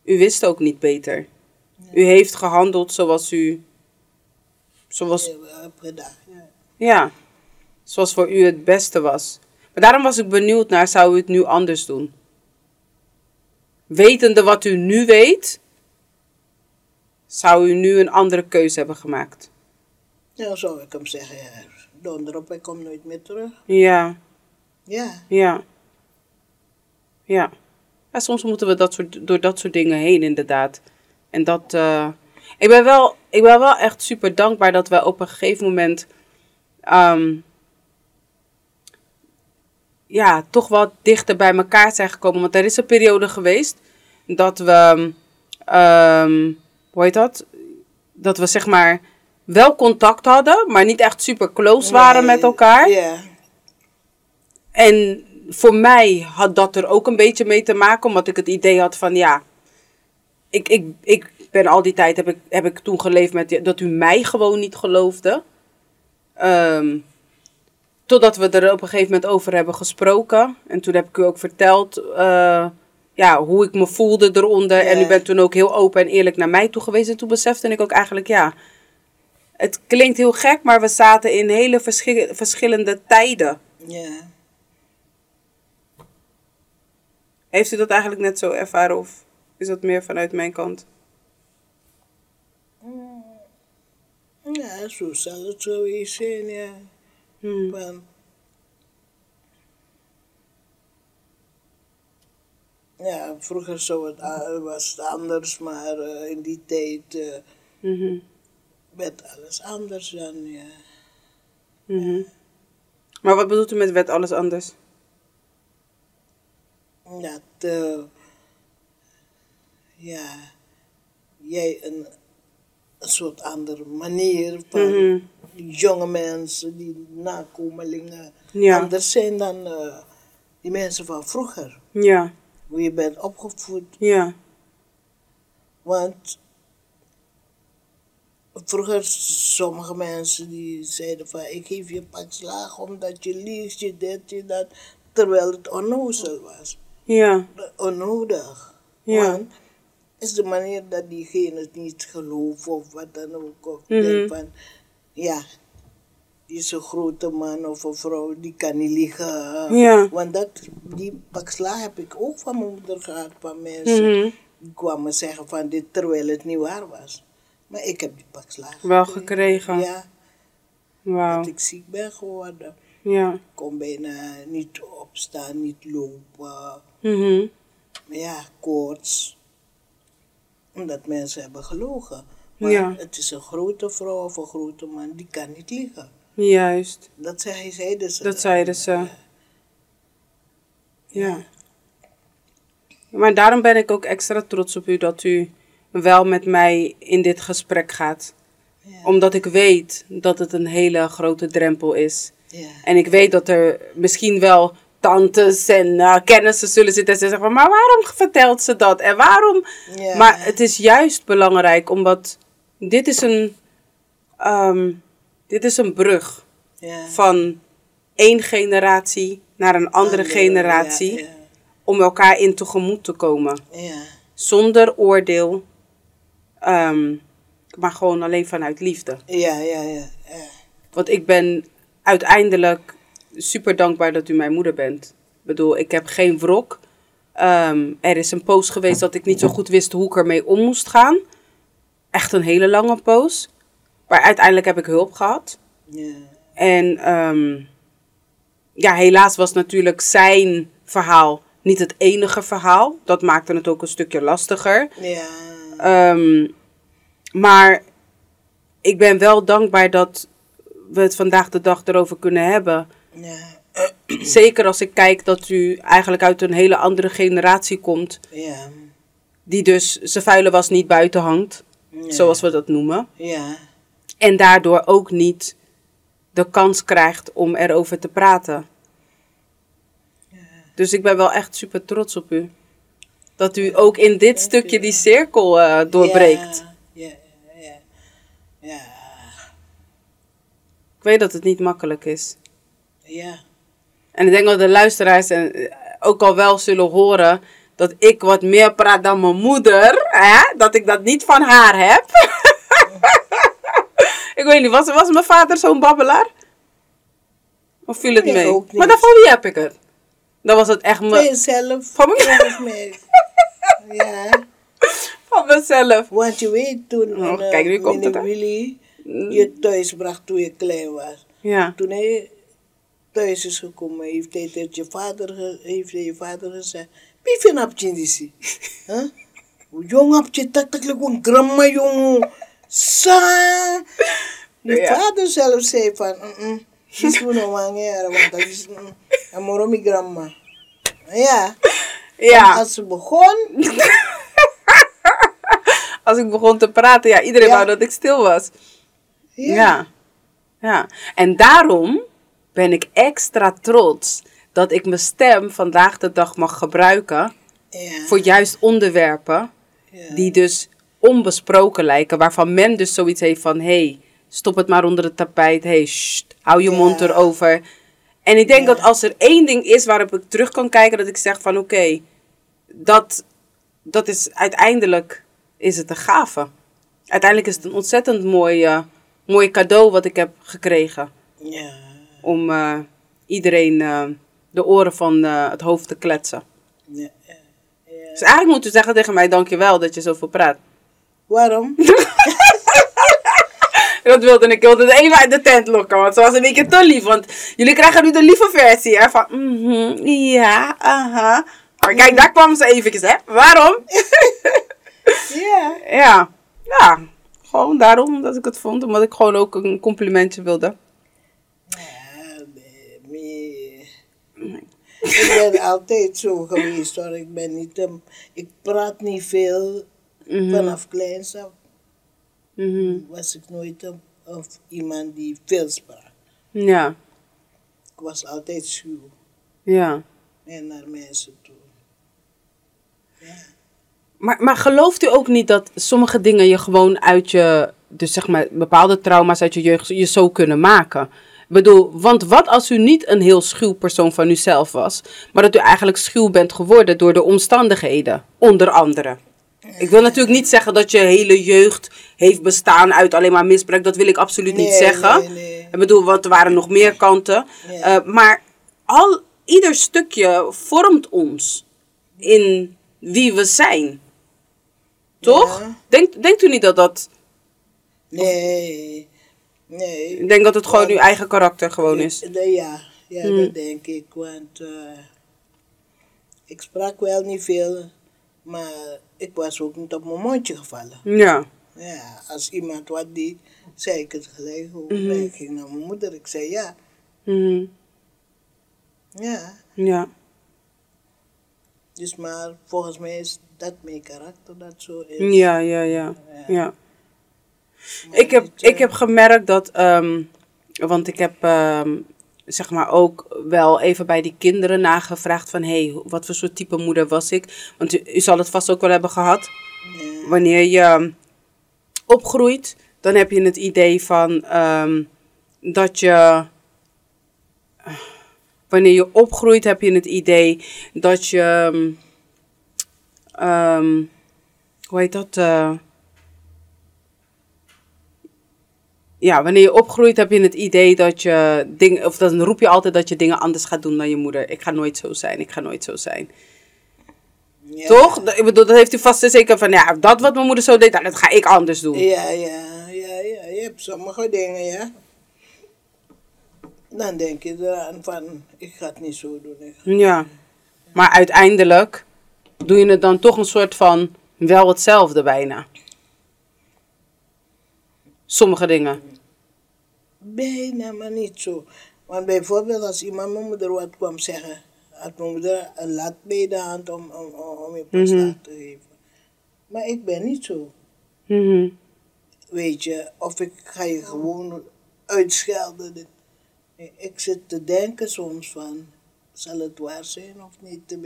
u wist ook niet beter. U heeft gehandeld zoals u, zoals Ja, gedaan. Ja. ja, zoals voor u het beste was. Maar daarom was ik benieuwd naar, zou u het nu anders doen? Wetende wat u nu weet, zou u nu een andere keuze hebben gemaakt? Ja, zou ik hem zeggen, ja, donderop, ik kom nooit meer terug. Ja, Ja, ja. Ja. ja soms moeten we dat soort, door dat soort dingen heen, inderdaad. En dat. eh, ik, ben wel, ik ben wel echt super dankbaar dat we op een gegeven moment. ehm, ja, toch wat dichter bij elkaar zijn gekomen. Want er is een periode geweest dat we. ehm, hoe heet dat? Dat we zeg maar wel contact hadden, maar niet echt super close waren Nee, met elkaar. Ja, En voor mij had dat er ook een beetje mee te maken, omdat ik het idee had van ja, ik, ik, ik ben al die tijd heb ik, heb ik toen geleefd met dat u mij gewoon niet geloofde. Ehm, totdat we er op een gegeven moment over hebben gesproken. En toen heb ik u ook verteld eh, ja, hoe ik me voelde eronder. En u bent toen ook heel open en eerlijk naar mij toe geweest. En toen besefte ik ook eigenlijk ja, het klinkt heel gek, maar we zaten in hele verschi- verschillende tijden. ja. Heeft u dat eigenlijk net zo ervaren of is dat meer vanuit mijn kant? Ja, zo zal het zoiets zijn, ja. Hmm. Van, ja, vroeger zou het, was het anders, maar eh, in die tijd eh, Mhm. werd alles anders dan, ja. Mhm. Maar wat bedoelt u met werd alles anders? Dat, eh, ja, jij een, een soort andere manier van Mhm. jonge mensen, die nakomelingen, Ja. anders zijn dan eh, die mensen van vroeger. Ja, Hoe je bent opgevoed. ja, Want vroeger sommige mensen die zeiden van ik geef je pak slaag omdat je liegt, je dit, je dat. Terwijl het onnozel was. Ja, Onnodig. Ja. Want is de manier dat diegene het niet geloven of wat dan ook. Of Mhm. denkt van ja, die is een grote man of een vrouw, die kan niet liegen. Ja. Want dat, die pak slaag heb ik ook van mijn moeder gehad, van mensen Mhm. die kwamen zeggen van dit terwijl het niet waar was. Maar ik heb die pakslaag. Wel gekregen. Ja, Wauw. dat ik ziek ben geworden. Ja. Ik kon bijna niet opstaan, niet lopen. Mhm. Maar ja, koorts. Omdat mensen hebben gelogen. Maar Ja. het is een grote vrouw of een grote man, die kan niet liegen. Juist. Dat zei, zeiden ze. Dat zeiden ze. Ja. Maar daarom ben ik ook extra trots op u dat u wel met mij in dit gesprek gaat. Ja. Omdat ik weet dat het een hele grote drempel is. Ja. En ik weet dat er misschien wel tantes en eh, kennissen zullen zitten en zeggen van, maar waarom vertelt ze dat? En waarom? Ja. Maar het is juist belangrijk, omdat dit is een, ehm, dit is een brug ja. van één generatie naar een andere Andere, generatie Ja, om elkaar in tegemoet te komen. Zonder oordeel, ehm, maar gewoon alleen vanuit liefde. Ja, ja, ja. ja. Want ik ben uiteindelijk super dankbaar dat u mijn moeder bent. Ik bedoel, ik heb geen wrok. Ehm, er is een poos geweest dat ik niet zo goed wist hoe ik ermee om moest gaan. Echt een hele lange poos. Maar uiteindelijk heb ik hulp gehad. ja. En ehm, ja, helaas was natuurlijk zijn verhaal niet het enige verhaal. Dat maakte het ook een stukje lastiger. ja. Ehm, maar ik ben wel dankbaar dat we het vandaag de dag erover kunnen hebben. ja. Zeker als ik kijk dat u eigenlijk uit een hele andere generatie komt. ja. Die dus zijn vuile was niet buiten hangt. Ja. Zoals we dat noemen. Ja, En daardoor ook niet de kans krijgt om erover te praten. Dus ik ben wel echt super trots op u. Dat u ook in dit stukje die cirkel eh, doorbreekt. Ja, ja, ja. Weet dat het niet makkelijk is. ja. En ik denk dat de luisteraars eh, ook al wel zullen horen dat ik wat meer praat dan mijn moeder. Hè? Dat ik dat niet van haar heb. ik weet niet, was, was mijn vader zo'n babbelaar? Of viel het Nee, mee? ook niet. Maar dan van wie heb ik het? Dan was het echt Van me, jezelf. Van me- volgens mij. Ja, van mezelf. want je weet toen Oh, eh, kijk, nu komt het. Willy je thuis bracht toen je klein was. Ja. Toen hij thuis is gekomen, heeft hij tegen je vader, heeft je vader gezegd, wie vindt op je? Huh? Jong op je tak tak like een grandma jong. Sa. Ja. vader zelf zei van, mm is gewoon wangeren, want dat is een moromi grandma. Ja, Ja, als ze begon, als ik begon te praten, ja, iedereen Ja. wou dat ik stil was. Ja, Ja. ja. En daarom ben ik extra trots dat ik mijn stem vandaag de dag mag gebruiken ja, voor juist onderwerpen ja. die dus onbesproken lijken, waarvan men dus zoiets heeft van, hé, hey, stop het maar onder het tapijt, hé, hey, sst, hou je mond erover. En ik denk dat als er één ding is waarop ik terug kan kijken, dat ik zeg van, oké, dat, dat is uiteindelijk, is het een gave. Uiteindelijk is het een ontzettend mooi, eh, mooi cadeau wat ik heb gekregen ja. om eh, iedereen eh, de oren van eh, het hoofd te kletsen. ja, ja. Dus eigenlijk moet u zeggen tegen mij, dankjewel dat je zoveel praat. Waarom? Dat wilde ik, ik wilde het even uit de tent lokken, want ze was een beetje te lief. Want jullie krijgen nu de lieve versie, hè, van mhm, ja, aha. Maar kijk, daar kwam ze eventjes, hè. Waarom? Ja. ja, ja, gewoon daarom dat ik het vond, omdat ik gewoon ook een complimentje wilde. Ja, nee, nee. Ik ben altijd zo geweest hoor. Ik ben niet, ik praat niet veel. Mhm, Vanaf kleins af mhm. was ik nooit een, of iemand die veel sprak. Ja, Ik was altijd schuw ja. en naar mensen toe. Maar, maar gelooft u ook niet dat sommige dingen je gewoon uit je, dus zeg maar bepaalde trauma's uit je jeugd, je zo kunnen maken? Ik bedoel, want wat als u niet een heel schuw persoon van uzelf was, maar dat u eigenlijk schuw bent geworden door de omstandigheden, onder andere? Ik wil natuurlijk niet zeggen dat je hele jeugd heeft bestaan uit alleen maar misbruik, dat wil ik absoluut niet zeggen. nee, nee. Ik bedoel, want er waren nog meer kanten. Eh, maar al, ieder stukje vormt ons in wie we zijn. Toch? Ja. Denkt, denkt u niet dat dat... Nee, nee. Ik denk dat het gewoon uw eigen karakter gewoon is. Ja, ja Hmm. dat denk ik. Want eh, ik sprak wel niet veel, maar ik was ook niet op mijn mondje gevallen. Ja. Ja, als iemand wat deed, zei ik het gelijk. Hoe Mhm. Ik ging naar mijn moeder, ik zei ja. Mhm. Ja, Ja. dus maar volgens mij is dat mijn karakter dat zo is. Ja, ja, ja. ja. Ik heb, ik heb gemerkt dat, ehm, want ik heb ehm, zeg maar ook wel even bij die kinderen nagevraagd van, hé, hey, wat voor soort type moeder was ik? Want u, u zal het vast ook wel hebben gehad. Wanneer je ehm, opgroeit, dan heb je het idee van dat je. Wanneer je opgroeit, heb je het idee dat je. Ehm, hoe heet dat? eh, ja, wanneer je opgroeit, heb je het idee dat je dingen. Of dan roep je altijd dat je dingen anders gaat doen dan je moeder. Ik ga nooit zo zijn, ik ga nooit zo zijn. ja. Toch? Dat- Ik bedoel, dat heeft u vast en zeker van, ja, dat wat mijn moeder zo deed, nou, dat ga ik anders doen. Ja, ja, ja, ja. Je hebt sommige dingen, ja. Dan denk je eraan van, ik ga het niet zo doen. ik Ja. Maar uiteindelijk doe je het dan toch een soort van wel hetzelfde bijna. Sommige dingen. Bijna, maar niet zo. Want bijvoorbeeld als iemand mijn moeder wat kwam zeggen, had mijn moeder een lat bij de hand om, om, om, je pas te geven. Maar ik ben niet zo. Mhm. Weet je, of ik ga je gewoon uitschelden. Ik zit te denken soms van, zal het waar zijn of niet?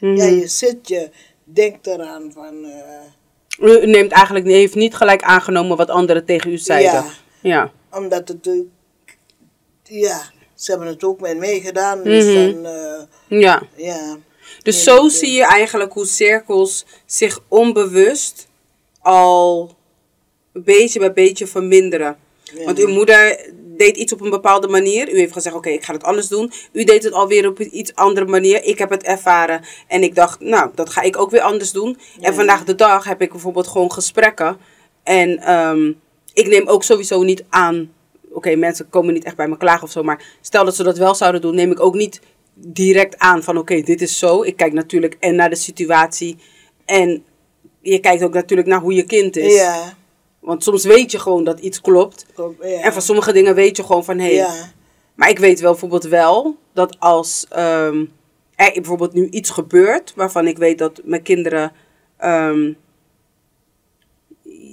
Be- Mhm. Ja, je zit je denkt eraan van... eh, U neemt eigenlijk, u heeft niet gelijk aangenomen wat anderen tegen u zeiden. Ja. Ja. omdat het... Ja, ze hebben het ook met mij gedaan. Dus Mhm. dan... eh, ja. ja. Dus Ja, zo dat, zie je eigenlijk hoe cirkels zich onbewust al beetje bij beetje verminderen. Ja. Want uw moeder deed iets op een bepaalde manier. U heeft gezegd, oké, ik ga het anders doen. U deed het alweer op een iets andere manier. Ik heb het ervaren. En ik dacht, nou, dat ga ik ook weer anders doen. En vandaag de dag heb ik bijvoorbeeld gewoon gesprekken. En ehm, ik neem ook sowieso niet aan... Oké, mensen komen niet echt bij me klagen of zo. Maar stel dat ze dat wel zouden doen, neem ik ook niet direct aan van... Oké, dit is zo. Ik kijk natuurlijk en naar de situatie. En je kijkt ook natuurlijk naar hoe je kind is. Ja, Want soms weet je gewoon dat iets klopt. klopt, ja. En van sommige dingen weet je gewoon van hé. Hey, Ja, Maar ik weet wel bijvoorbeeld wel dat als ehm, er bijvoorbeeld nu iets gebeurt waarvan ik weet dat mijn kinderen ehm,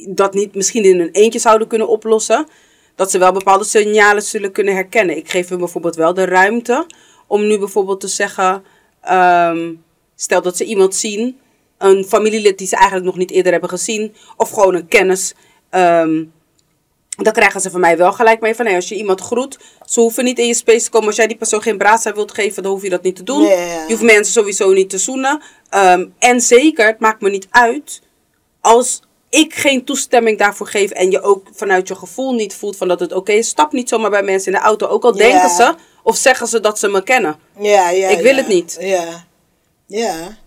dat niet misschien in hun eentje zouden kunnen oplossen, dat ze wel bepaalde signalen zullen kunnen herkennen. Ik geef hun bijvoorbeeld wel de ruimte om nu bijvoorbeeld te zeggen, ehm, stel dat ze iemand zien, een familielid die ze eigenlijk nog niet eerder hebben gezien, of gewoon een kennis. Ehm, dan krijgen ze van mij wel gelijk mee van hey, als je iemand groet, ze hoeven niet in je space te komen. Als jij die persoon geen braadzaam wilt geven, dan hoef je dat niet te doen. Je hoeft mensen sowieso niet te zoenen. Ehm, en zeker, het maakt me niet uit als ik geen toestemming daarvoor geef en je ook vanuit je gevoel niet voelt van dat het oké is. Stap niet zomaar bij mensen in de auto, ook al denken ze of zeggen ze dat ze me kennen. ja, ja. Ik wil het niet. Ja, ja,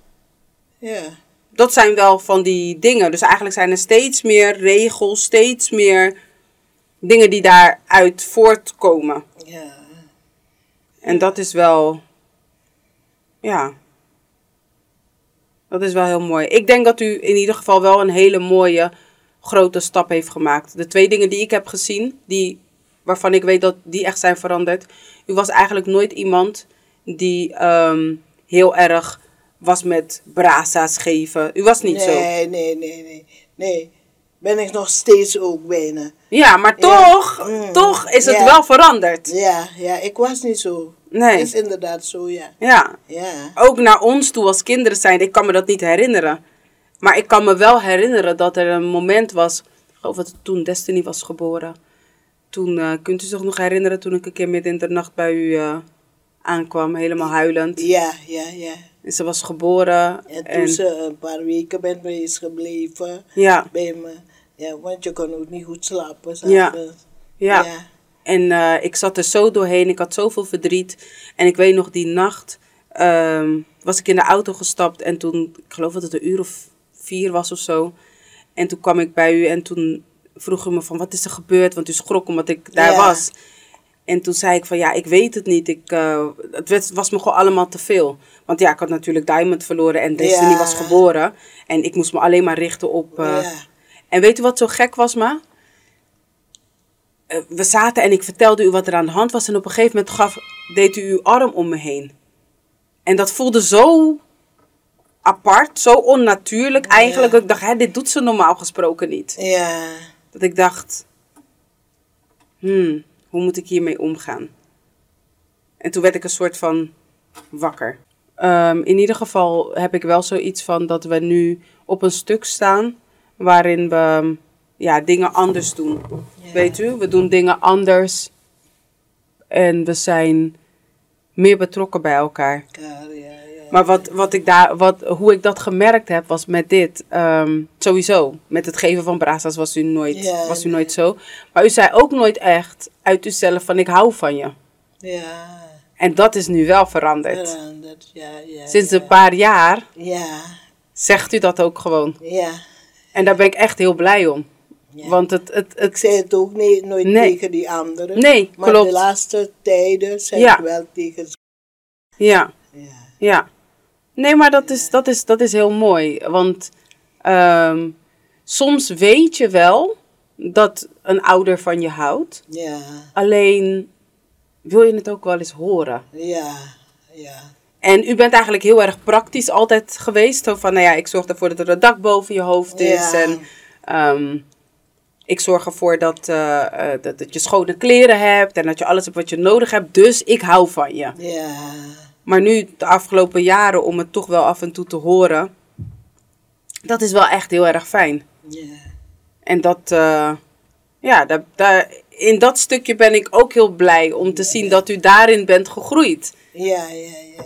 ja. Dat zijn wel van die dingen. Dus eigenlijk zijn er steeds meer regels, steeds meer dingen die daaruit voortkomen. ja. En dat is wel, ja, dat is wel heel mooi. Ik denk dat u in ieder geval wel een hele mooie grote stap heeft gemaakt. De twee dingen die ik heb gezien, die, waarvan ik weet dat die echt zijn veranderd. U was eigenlijk nooit iemand die ehm, heel erg was met brasa's geven. U was niet zo. Nee, nee, nee, nee. Nee, ben ik nog steeds ook bijna. Ja, maar Ja. toch, Mm. toch is het Ja. wel veranderd. Ja, ja, ik was niet zo. Nee. is inderdaad zo, ja. Ja. Ja, ook naar ons toe als kinderen zijn. Ik kan me dat niet herinneren. Maar ik kan me wel herinneren dat er een moment was. Ik geloof dat het toen Destiny was geboren. Toen, eh, kunt u zich nog herinneren toen ik een keer midden in de nacht bij u eh, aankwam, helemaal huilend. ja, ja, ja. En ze was geboren. En toen En, ze een paar weken met me is gebleven, ja, bij me. Ja, want je kon ook niet goed slapen. Ja. ja. ja. En eh, ik zat er zo doorheen. Ik had zoveel verdriet. En ik weet nog, die nacht ehm, was ik in de auto gestapt. En toen, ik geloof dat het een uur of vier was of zo. En toen kwam ik bij u en toen vroeg u me van, wat is er gebeurd? Want u schrok omdat ik daar Ja. was. En toen zei ik van, ja, ik weet het niet. Ik, eh, het werd- was me gewoon allemaal te veel. Want ja, ik had natuurlijk Diamond verloren en Destiny Ja. was geboren. En ik moest me alleen maar richten op... eh, ja. en weet u wat zo gek was, ma? Eh, we zaten en ik vertelde u wat er aan de hand was. En op een gegeven moment gaf, deed u uw arm om me heen. En dat voelde zo apart, zo onnatuurlijk eigenlijk. Dat ik dacht, hè, dit doet ze normaal gesproken niet. Ja, Dat ik dacht, hmm, hoe moet ik hiermee omgaan? En toen werd ik een soort van wakker. Ehm, in ieder geval heb ik wel zoiets van dat we nu op een stuk staan waarin we ja, dingen anders doen. Weet u, we doen dingen anders en we zijn meer betrokken bij elkaar. Maar wat, wat ik daar, wat, hoe ik dat gemerkt heb, was met dit. ehm, sowieso, met het geven van brasa's was u, nooit, was u nee. nooit zo. Maar u zei ook nooit echt uit uzelf van ik hou van je. Ja, En dat is nu wel veranderd. veranderd, ja, ja. Sinds een paar jaar Ja, zegt u dat ook gewoon. ja. En daar ben ik echt heel blij om. Ja. Want het, het, Ik zei het ook niet, nooit Nee. tegen die anderen. Nee, maar klopt. de laatste tijden zei Ja. ik wel tegen ze. ja, Ja. ja. Nee, maar dat is, dat is, dat is heel mooi. Want ehm, soms weet je wel dat een ouder van je houdt. Ja, Alleen wil je het ook wel eens horen. ja, ja. En u bent eigenlijk heel erg praktisch altijd geweest. Van, nou ja, ik zorg ervoor dat er een dak boven je hoofd is. Ja. En ehm, ik zorg ervoor dat, eh, eh, dat, dat je schone kleren hebt. En dat je alles hebt wat je nodig hebt. Dus ik hou van je. Ja, Maar nu, de afgelopen jaren, om het toch wel af en toe te horen. Dat is wel echt heel erg fijn. En dat, eh, ja, daar, daar, in dat stukje ben ik ook heel blij om te zien dat u daarin bent gegroeid. Ja, ja, ja, ja.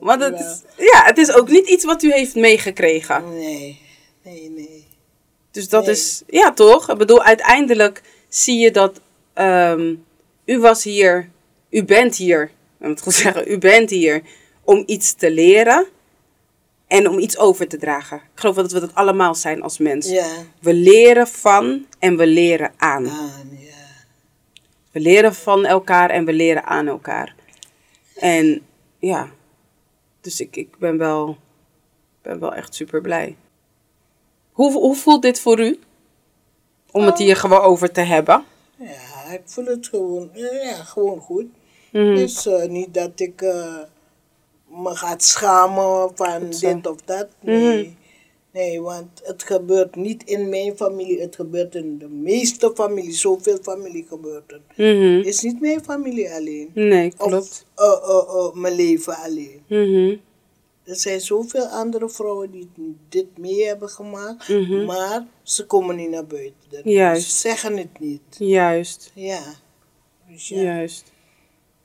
Want het is, ja, het is ook niet iets wat u heeft meegekregen. Nee, nee, nee. Dus dat Nee. is, ja toch? Ik bedoel, uiteindelijk zie je dat ehm, u was hier, u bent hier, ik moet goed zeggen, u bent hier om iets te leren en om iets over te dragen. Ik geloof dat we dat allemaal zijn als mens. Ja. We leren van en we leren aan. Aan, ja. We leren van elkaar en we leren aan elkaar. En ja, dus ik, ik ben, wel, ben wel echt super blij. Hoe, hoe voelt dit voor u? Om het hier gewoon over te hebben. Ja, ik voel het gewoon, ja, gewoon goed. Mhm. Het is eh, niet dat ik eh, me ga schamen van dit of dat. Nee. nee, want het gebeurt niet in mijn familie, het gebeurt in de meeste families. Zoveel familie gebeurt het. Mhm. Het is niet mijn familie alleen. Nee, Of klopt. eh, eh, eh, mijn leven alleen. Mhm. Er zijn zoveel andere vrouwen die dit mee hebben gemaakt, Mhm. maar ze komen niet naar buiten. Juist. Ze zeggen het niet. Juist, Ja. Dus ja. juist.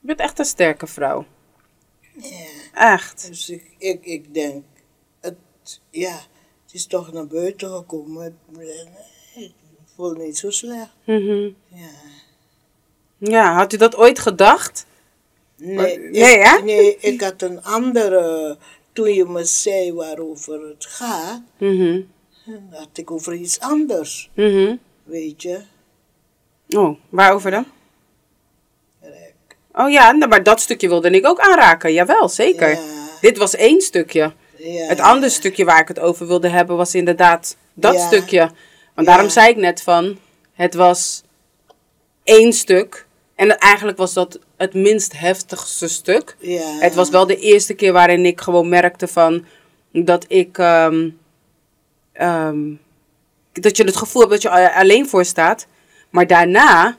Je bent echt een sterke vrouw. ja. Echt. Dus ik, ik, ik denk, het, ja, het is toch naar buiten gekomen. Ik voel niet zo slecht. Mhm. Ja. Ja, had u dat ooit gedacht? Nee, Nee, ik, hè? nee, ik had een andere, toen je me zei waarover het gaat, dan had ik over iets anders, Mhm. weet je. Oh, waarover dan? Oh ja, nou, maar dat stukje wilde ik ook aanraken. Jawel, zeker. Ja. Dit was één stukje. Ja, Het andere stukje waar ik het over wilde hebben was inderdaad dat stukje. Want daarom zei ik net van, het was één stuk. En eigenlijk was dat het minst heftigste stuk. Het was wel de eerste keer waarin ik gewoon merkte van, dat ik, ehm, ehm, dat je het gevoel hebt dat je alleen voor staat. Maar daarna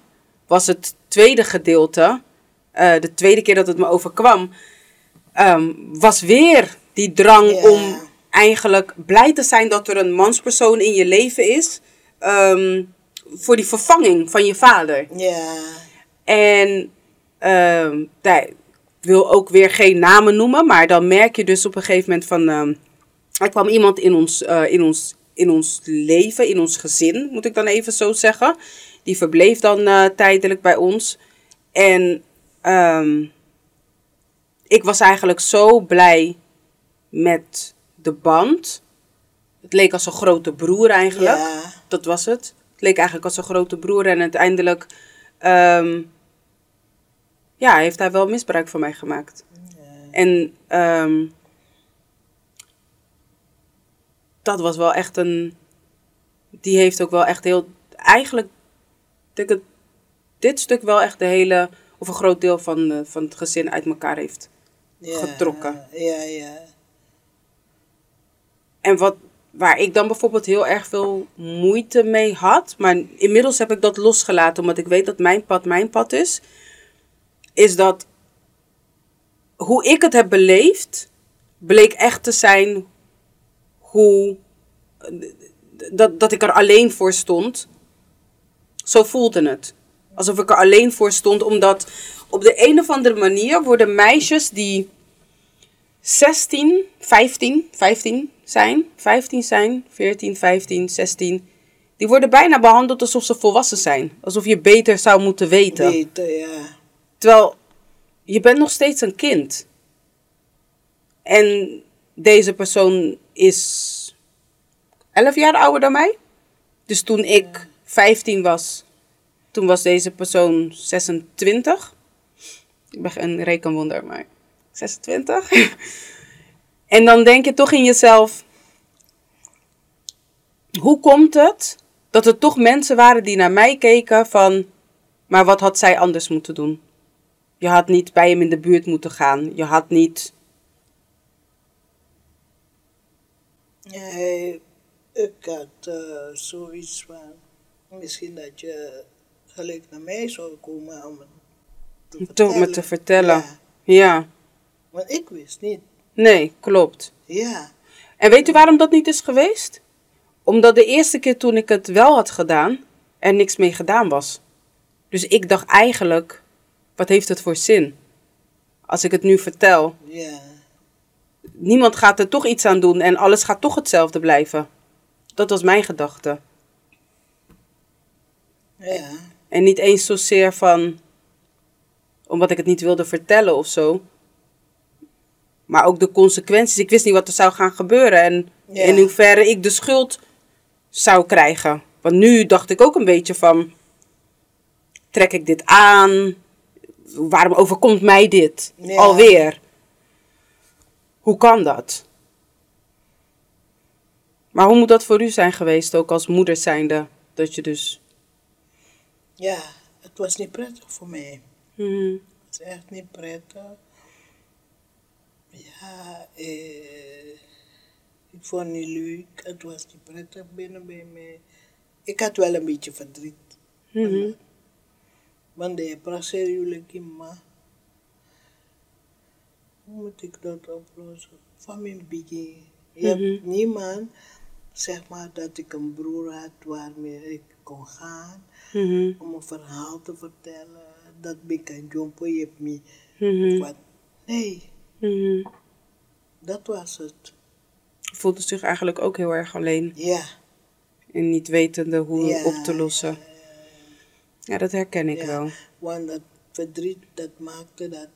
was het tweede gedeelte, eh, de tweede keer dat het me overkwam, ehm, was weer die drang om eigenlijk blij te zijn dat er een manspersoon in je leven is. ehm, voor die vervanging van je vader. Ja. En ik wil ook weer geen namen noemen, maar dan merk je dus op een gegeven moment van. er kwam iemand in ons, eh, in, ons, in ons leven, in ons gezin, moet ik dan even zo zeggen. Die verbleef dan eh, tijdelijk bij ons. En ehm, ik was eigenlijk zo blij met de band. Het leek als een grote broer eigenlijk. Ja. Dat was het. Het leek eigenlijk als een grote broer en uiteindelijk ehm, ja, heeft hij wel misbruik van mij gemaakt. En ehm, dat was wel echt een. Die heeft ook wel echt heel. Eigenlijk denk ik dit stuk wel echt de hele. Of een groot deel van, eh, van het gezin uit elkaar heeft ja. getrokken. Ja, ja. En wat, waar ik dan bijvoorbeeld heel erg veel moeite mee had, maar inmiddels heb ik dat losgelaten, omdat ik weet dat mijn pad mijn pad is, is dat hoe ik het heb beleefd, bleek echt te zijn hoe dat, dat ik er alleen voor stond. Zo voelde het. Alsof ik er alleen voor stond, omdat op de een of andere manier worden meisjes die 16, 15, 15 zijn, 15 zijn, 14, 15, 16, die worden bijna behandeld alsof ze volwassen zijn. Alsof je beter zou moeten weten. Beter, ja. Terwijl je bent nog steeds een kind. En deze persoon is 11 jaar ouder dan mij. Dus toen ik 15 was, toen was deze persoon 26. Ik ben een rekenwonder, maar 26. en dan denk je toch in jezelf: hoe komt het dat er toch mensen waren die naar mij keken van, maar wat had zij anders moeten doen? Je had niet bij hem in de buurt moeten gaan. Je had niet. Ja, ik had eh, zoiets van, misschien dat je gelijk naar mij zou komen om het Toch me te vertellen. Ja, Ja. want ik wist niet. Nee, klopt. Ja, En weet u waarom dat niet is geweest? Omdat de eerste keer toen ik het wel had gedaan, er niks mee gedaan was. Dus ik dacht eigenlijk, wat heeft het voor zin? Als ik het nu vertel, Ja. niemand gaat er toch iets aan doen en alles gaat toch hetzelfde blijven. Dat was mijn gedachte. Ja. En niet eens zozeer van omdat ik het niet wilde vertellen of zo. Maar ook de consequenties. Ik wist niet wat er zou gaan gebeuren en in hoeverre ik de schuld zou krijgen. Want nu dacht ik ook een beetje van: trek ik dit aan? Waarom overkomt mij dit alweer? Hoe kan dat? Maar hoe moet dat voor u zijn geweest, ook als moeder zijnde? Dat je dus. Ja, het was niet prettig voor mij. Mhm. Het is echt niet prettig. Ja, eh, ik vond het niet leuk. Het was niet prettig binnen bij mij. Ik had wel een beetje verdriet. Mhm. Want de praser jullie ma. Hoe moet ik dat oplossen? Van mijn begin. Je hebt niemand, zeg maar, dat ik een broer had waarmee ik kon gaan Mhm. om een verhaal te vertellen. Dat ik kan jumpen, je hebt me. Wat? Nee, Mhm. dat was het. Voelde zich eigenlijk ook heel erg alleen. Ja, En niet wetende hoe Ja, op te lossen. Ja, dat herken ik ja. wel. Want dat verdriet, dat maakte dat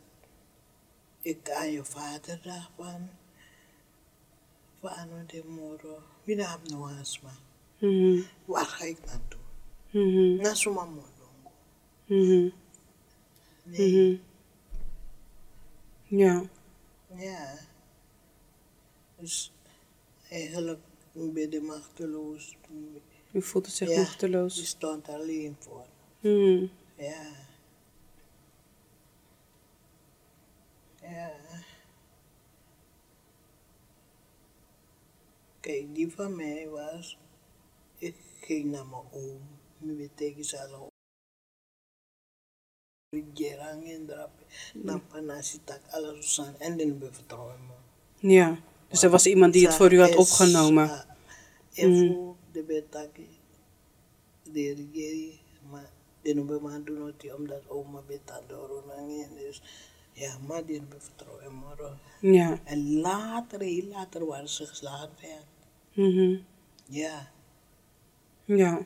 ik aan je vader dacht van, van de moro, wie naam no asma. Mhm. Waar ga ik naartoe? Mhm. Nee, Mhm. Ja. ja. Dus eigenlijk ben je machteloos. U voelde zich Ja, Je machteloos. stond alleen voor. Mhm. Ja. Ja. Kijk, die van mij was, ik ging naar mijn oom, mijn betekent ze al Gerang en drap, naar Panasitak, alles en dan vertrouwen. Ja. Dus er was iemand die het voor u had opgenomen. En voor de betaki, de regering, maar die hebben maar doen het omdat oma betan door en dus ja, maar die hebben vertrouwen maar. Ja. En later, heel later waren ze geslagen werden. Mhm. Ja, Ja.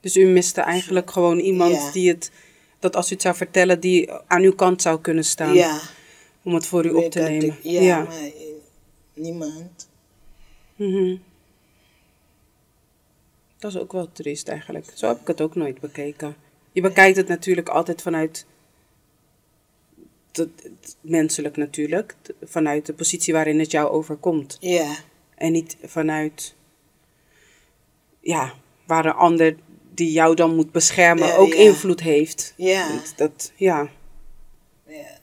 Dus u miste eigenlijk gewoon iemand Ja. die het, dat als u het zou vertellen, die aan uw kant zou kunnen staan. ja. Om het voor u op te nemen. ik- ja, maar eh, niemand. Mhm. Dat is ook wel triest eigenlijk. Zo heb ik het ook nooit bekeken. Je bekijkt het natuurlijk altijd vanuit het, het menselijk natuurlijk, vanuit de positie waarin het jou overkomt. Ja, En niet vanuit, ja, waar een ander die jou dan moet beschermen ook invloed heeft. ja. Dat, dat, ja. ja.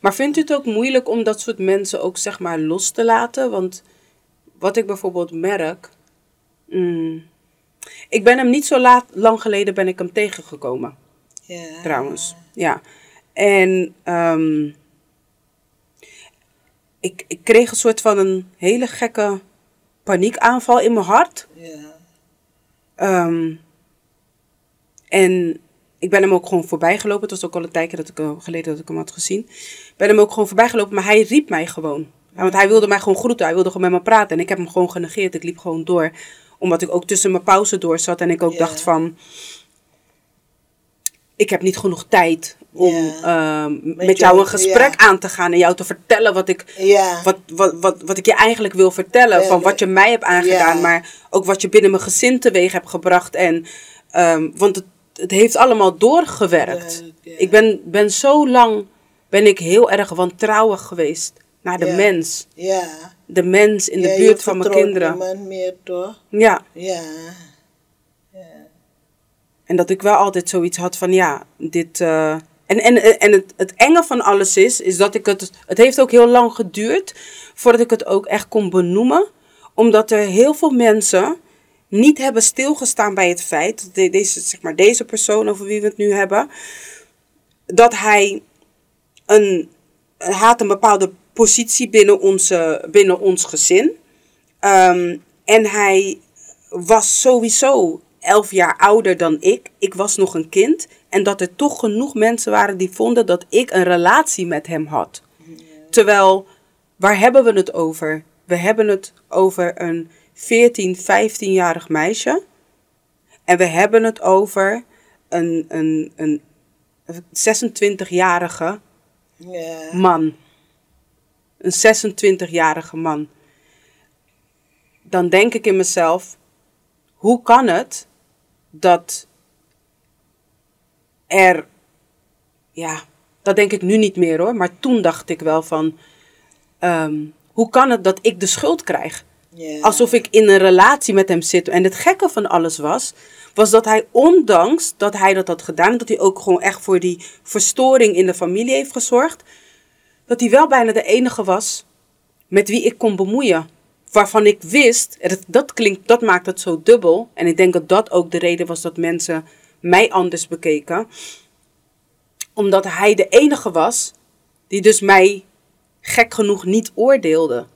Maar vindt u het ook moeilijk om dat soort mensen ook zeg maar los te laten? Want wat ik bijvoorbeeld merk. mm, ik ben hem niet zo laat, lang geleden ben ik hem tegengekomen, ja. trouwens. Ja. En ehm, ik, ik kreeg een soort van een hele gekke paniekaanval in mijn hart. Ja, Ehm, en ik ben hem ook gewoon voorbij gelopen. Het was ook al een tijdje dat ik, hem- geleden dat ik hem had gezien. Ik ben hem ook gewoon voorbij gelopen, maar hij riep mij gewoon. Want hij wilde mij gewoon groeten. Hij wilde gewoon met me praten. En ik heb hem gewoon genegeerd. Ik liep gewoon door. Omdat ik ook tussen mijn pauze door zat. En ik ook Ja. dacht van... Ik heb niet genoeg tijd om ehm, met, Met jou een gesprek aan te gaan. En jou te vertellen wat ik wat, wat, wat, wat ik je eigenlijk wil vertellen. Van wat je mij hebt aangedaan. Maar ook wat je binnen mijn gezin teweeg hebt gebracht. En, ehm, want het, het heeft allemaal doorgewerkt. Ik ben, ben zo lang ben ik heel erg wantrouwig geweest naar de mens. ja. De mens in de buurt van mijn kinderen. niemand meer, toch? Ja, Ja. en dat ik wel altijd zoiets had van ja, dit... eh, en en, en het, het enge van alles is, is dat ik het... Het heeft ook heel lang geduurd voordat ik het ook echt kon benoemen. Omdat er heel veel mensen niet hebben stilgestaan bij het feit... Deze, zeg maar, deze persoon over wie we het nu hebben... Dat hij een, had een bepaalde positie binnen, onze, binnen ons gezin. Ehm, en hij was sowieso elf jaar ouder dan ik. Ik was nog een kind. En dat er toch genoeg mensen waren die vonden dat ik een relatie met hem had. Terwijl, waar hebben we het over? We hebben het over een 14, 15-jarig meisje. En we hebben het over een, een, een 26-jarige Ja. man. Een 26-jarige man. Dan denk ik in mezelf, hoe kan het dat er, ja, dat denk ik nu niet meer hoor, maar toen dacht ik wel van, ehm, hoe kan het dat ik de schuld krijg? Alsof ik in een relatie met hem zit. En het gekke van alles was, was dat hij ondanks dat hij dat had gedaan, dat hij ook gewoon echt voor die verstoring in de familie heeft gezorgd, dat hij wel bijna de enige was met wie ik kon bemoeien. Waarvan ik wist, en dat, dat klinkt, dat maakt het zo dubbel. En ik denk dat dat ook de reden was dat mensen mij anders bekeken. Omdat hij de enige was die dus mij gek genoeg niet oordeelde.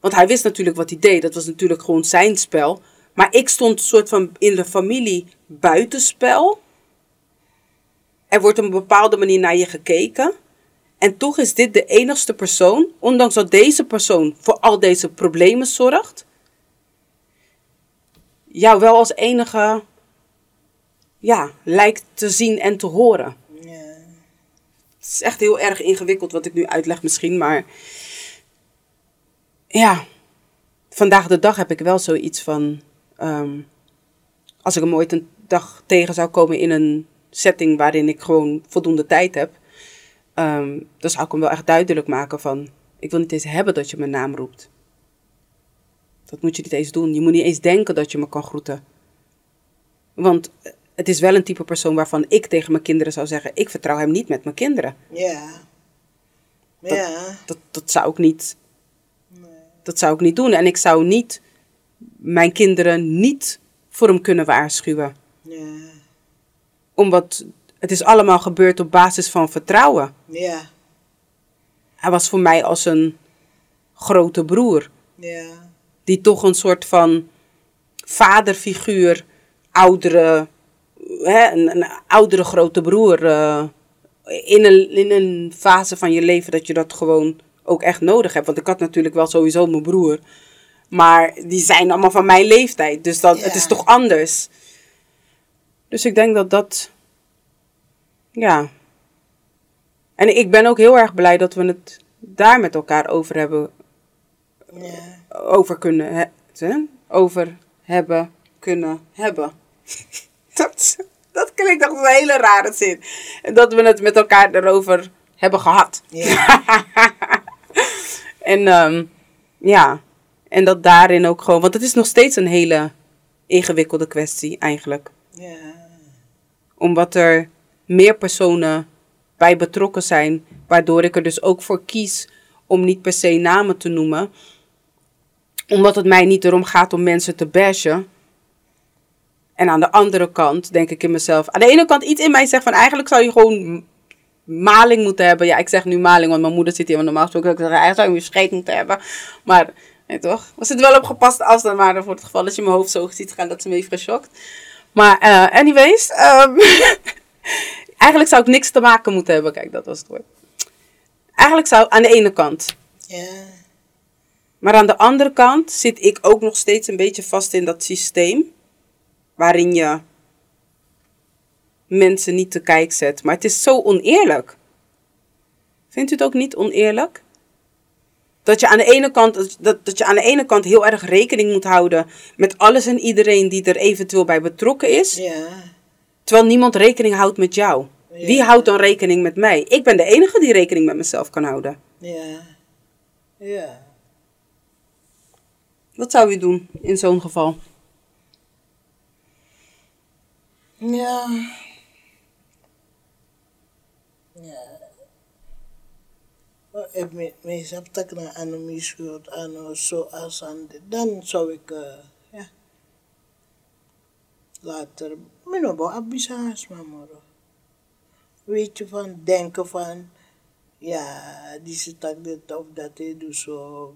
Want hij wist natuurlijk wat hij deed. Dat was natuurlijk gewoon zijn spel. Maar ik stond soort van in de familie buitenspel. Er wordt op een bepaalde manier naar je gekeken. En toch is dit de enigste persoon, ondanks dat deze persoon voor al deze problemen zorgt, jou wel als enige ja, lijkt te zien en te horen. Ja. Het is echt heel erg ingewikkeld wat ik nu uitleg misschien, maar ja, vandaag de dag heb ik wel zoiets van, ehm, als ik hem ooit een dag tegen zou komen in een setting waarin ik gewoon voldoende tijd heb, ehm, dan zou ik hem wel echt duidelijk maken van, ik wil niet eens hebben dat je mijn naam roept. Dat moet je niet eens doen. Je moet niet eens denken dat je me kan groeten. Want het is wel een type persoon waarvan ik tegen mijn kinderen zou zeggen, ik vertrouw hem niet met mijn kinderen. Ja. Ja. Dat, dat zou ik niet. Dat zou ik niet doen. En ik zou niet mijn kinderen niet voor hem kunnen waarschuwen. Ja. Omdat het is allemaal gebeurd op basis van vertrouwen. Ja. Hij was voor mij als een grote broer. Ja. Die toch een soort van vaderfiguur, oudere, hè, een, een oudere grote broer. eh, in, een, in een fase van je leven dat je dat gewoon ook echt nodig hebt. Want ik had natuurlijk wel sowieso mijn broer. Maar die zijn allemaal van mijn leeftijd. Dus dat, het is toch anders. Dus ik denk dat dat. Ja. En ik ben ook heel erg blij dat we het daar met elkaar over hebben Ja. over kunnen he- over hebben kunnen hebben. dat, dat klinkt toch een hele rare zin. En dat we het met elkaar erover hebben gehad. Ja. En ehm, ja, en dat daarin ook gewoon, want het is nog steeds een hele ingewikkelde kwestie eigenlijk. Ja. Omdat er meer personen bij betrokken zijn, waardoor ik er dus ook voor kies om niet per se namen te noemen. Omdat het mij niet erom gaat om mensen te bashen. En aan de andere kant denk ik in mezelf, aan de ene kant iets in mij zegt van eigenlijk zou je gewoon maling moeten hebben. Ja, ik zeg nu maling, want mijn moeder zit hier, want normaal gesproken zou ik zeggen, eigenlijk zou je scheet moeten hebben. Maar, nee toch, was het wel op gepaste afstand, maar voor het geval dat je mijn hoofd zo ziet gaan dat ze me heeft geschokt. Maar eh, anyways, ehm, eigenlijk zou ik niks te maken moeten hebben. Kijk, dat was het woord. Eigenlijk zou aan de ene kant. Ja. Maar aan de andere kant zit ik ook nog steeds een beetje vast in dat systeem. Waarin je mensen niet te kijk zet. Maar het is zo oneerlijk. Vindt u het ook niet oneerlijk? Dat je, aan de ene kant, dat, dat je aan de ene kant heel erg rekening moet houden met alles en iedereen die er eventueel bij betrokken is. Ja. Terwijl niemand rekening houdt met jou. Ja. Wie houdt dan rekening met mij? Ik ben de enige die rekening met mezelf kan houden. Ja. Ja. Wat zou u doen in zo'n geval? Ja. Ja. Oh, Ik me- mezelf tak na ano misgoed ano zo als aan de, dan zou ik eh, ja later minobo abisas mamoro weet je van denken van Ja, die zit ook dit of dat, hij doet zo.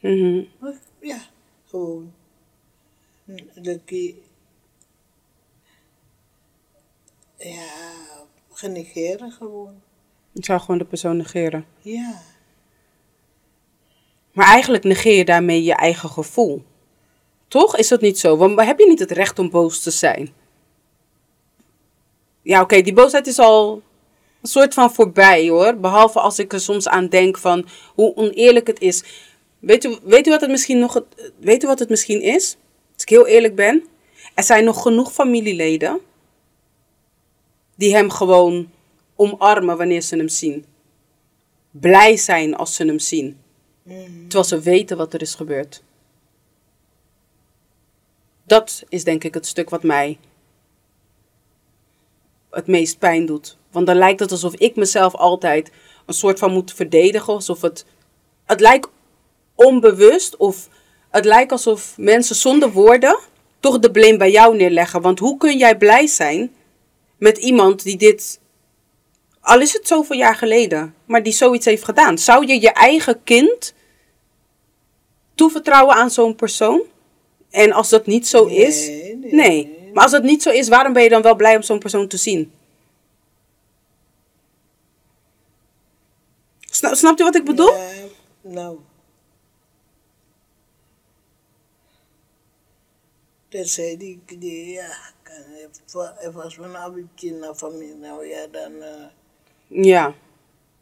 Mhm. Maar Ja, gewoon. Dat je... Ja, genegeren gewoon. Ik zou gewoon de persoon negeren. Ja. Maar eigenlijk negeer je daarmee je eigen gevoel. Toch? Is dat niet zo? Want heb je niet het recht om boos te zijn? Ja, oké, die boosheid is al een soort van voorbij hoor. Behalve als ik er soms aan denk van hoe oneerlijk het is. Weet u, weet u wat het misschien nog weet u wat het misschien is? Als ik heel eerlijk ben. Er zijn nog genoeg familieleden die hem gewoon omarmen wanneer ze hem zien. Blij zijn als ze hem zien. Terwijl ze weten wat er is gebeurd. Dat is denk ik het stuk wat mij het meest pijn doet. Want dan lijkt het alsof ik mezelf altijd een soort van moet verdedigen. Alsof het. Het lijkt onbewust of het lijkt alsof mensen zonder woorden toch de blame bij jou neerleggen. Want hoe kun jij blij zijn met iemand die dit. Al is het zoveel jaar geleden, maar die zoiets heeft gedaan. Zou je je eigen kind toevertrouwen aan zo'n persoon? En als dat niet zo is. Nee, nee, Nee. nee. Maar als dat niet zo is, waarom ben je dan wel blij om zo'n persoon te zien? Snap, snapt u wat ik bedoel? Nou. Tenzij die, die ja, als we nou een naar familie, nou ja, dan, eh, Ja.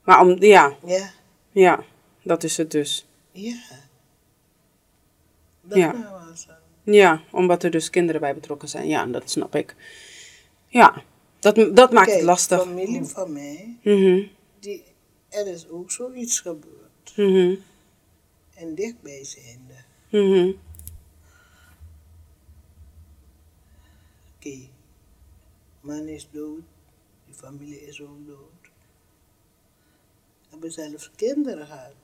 Maar om, ja, ja, ja, dat is het dus. ja. Dat Ja. nou zo. Ja, omdat er dus kinderen bij betrokken zijn. Ja, dat snap ik. Ja, dat, dat maakt het lastig. familie van mij, Mhm, die, er is ook zoiets gebeurd. mhm, En dichtbij zijnde. mhm. Oké, man is dood, die familie is ook dood. Hebben zelfs kinderen gehad.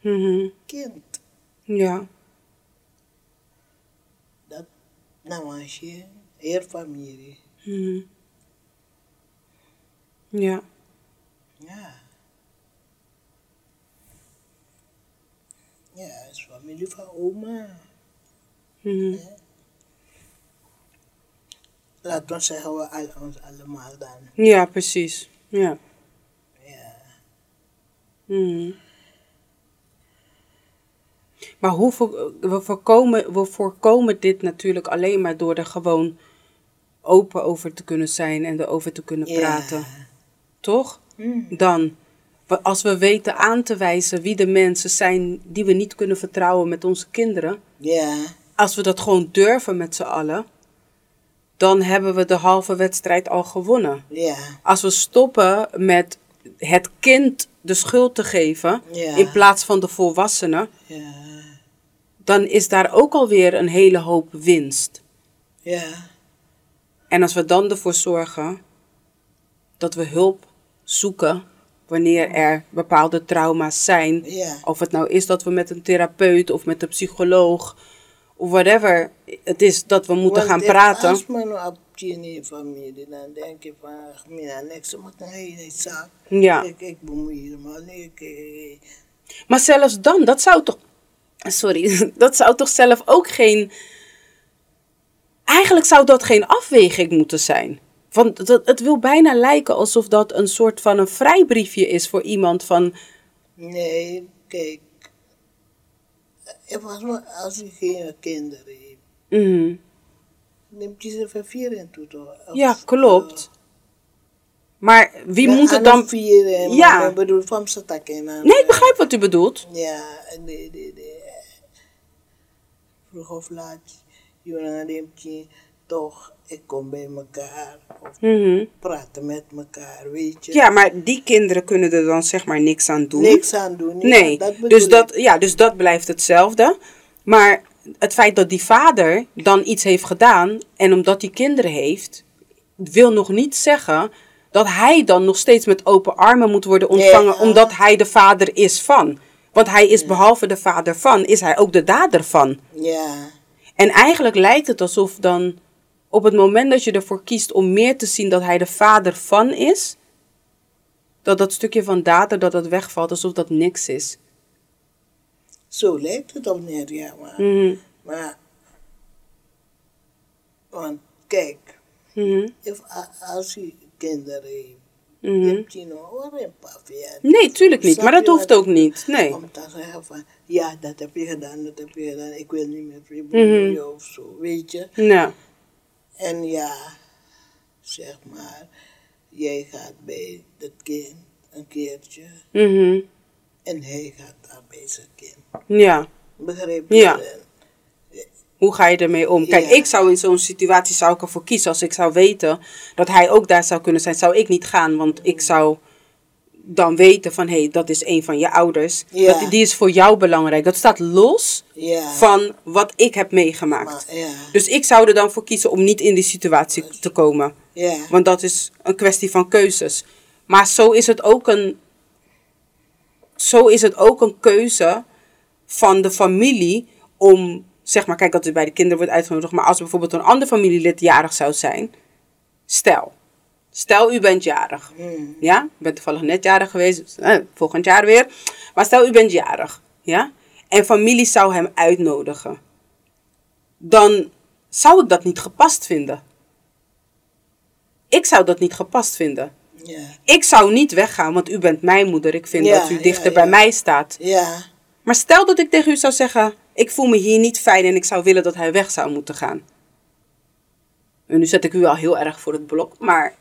mhm. Kind, Ja, dat, nou als je, heel familie. mhm. ja, Ja. Ja, het is familie van oma. mhm. Laten we zeggen we al, ons allemaal dan. ja, precies. Ja. Ja. Mhm. Maar hoe we, voorkomen, we voorkomen dit natuurlijk alleen maar door er gewoon open over te kunnen zijn en erover te kunnen Ja. praten. Toch? Mm. Dan, als we weten aan te wijzen wie de mensen zijn die we niet kunnen vertrouwen met onze kinderen, Ja. als we dat gewoon durven met z'n allen, dan hebben we de halve wedstrijd al gewonnen. Ja. Als we stoppen met het kind de schuld te geven Ja. in plaats van de volwassenen, Ja. dan is daar ook alweer een hele hoop winst. Ja. En als we dan ervoor zorgen dat we hulp zoeken wanneer er bepaalde trauma's zijn, Ja. of het nou is dat we met een therapeut of met een psycholoog of whatever het is dat we moeten Want gaan praten. Als men op je familie, dan denk je van, mina, niks moet een hele zaak. Ja. Ik, ik bemoei helemaal niet. Ik- Maar zelfs dan, dat zou toch. Sorry, dat zou toch zelf ook geen. Eigenlijk zou dat geen afweging moeten zijn. Want het, het wil bijna lijken alsof dat een soort van een vrijbriefje is voor iemand van. nee, kijk. Ik was maar, als je geen kinderen hebt, mhm. neemt je ze van vier in toe toch? Ja, klopt. Maar wie moet het dan. Vieren, Ja. Ik bedoel, van ze takken. Nee, ik begrijp wat u bedoelt. Ja, nee, nee, nee. Vroeg of laat, jongen neemt je toch, ik kom bij elkaar. Of Mhm. praten met elkaar, weet je. Ja, maar die kinderen kunnen er dan zeg maar niks aan doen. Niks aan doen. ja, Nee, dat dus, dat, ja, dus dat blijft hetzelfde. Maar het feit dat die vader dan iets heeft gedaan en omdat hij kinderen heeft, wil nog niet zeggen dat hij dan nog steeds met open armen moet worden ontvangen Ja. omdat hij de vader is van. Want hij is behalve de vader van, is hij ook de dader van. Ja, En eigenlijk lijkt het alsof dan op het moment dat je ervoor kiest om meer te zien dat hij de vader van is, Dat dat stukje van data, dat dat wegvalt alsof dat niks is. Zo lijkt het op neer, ja. Maar, Mhm. maar want kijk, Mhm. if, als je kinderen heeft, je hebt je nog een paar jaar. Nee, tuurlijk niet. Maar dat hoeft ook niet. Nee. Om te zeggen van, ja, dat heb je gedaan, dat heb je gedaan, ik wil niet meer Mhm. vrienden of zo, weet je. Ja. En ja, zeg maar, jij gaat bij het kind een keertje Mhm. en hij gaat daar bij zijn kind. Ja. Begrijp je? Ja. Hoe ga je ermee om? Kijk, Ja. ik zou in zo'n situatie zou ik ervoor kiezen. Als ik zou weten dat hij ook daar zou kunnen zijn, zou ik niet gaan. Want ik zou dan weten van, hé, hey, dat is een van je ouders. Dat, die is voor jou belangrijk. Dat staat los van wat ik heb meegemaakt. maar, Dus ik zou er dan voor kiezen om niet in die situatie te komen. Want dat is een kwestie van keuzes. Maar zo is het ook een, zo is het ook een keuze van de familie om, zeg maar, kijk dat het bij de kinderen wordt uitgenodigd, maar als bijvoorbeeld een ander familielid jarig zou zijn, stel, stel u bent jarig, mm, ja, ik ben toevallig net jarig geweest, dus, eh, volgend jaar weer, maar stel u bent jarig, ja, en familie zou hem uitnodigen, dan zou ik dat niet gepast vinden. Ik zou dat niet gepast vinden. ja, Ik zou niet weggaan, want u bent mijn moeder. Ik vind dat u dichter bij mij staat. ja, Maar stel dat ik tegen u zou zeggen: Ik voel me hier niet fijn en ik zou willen dat hij weg zou moeten gaan. En nu zet ik u al heel erg voor het blok, maar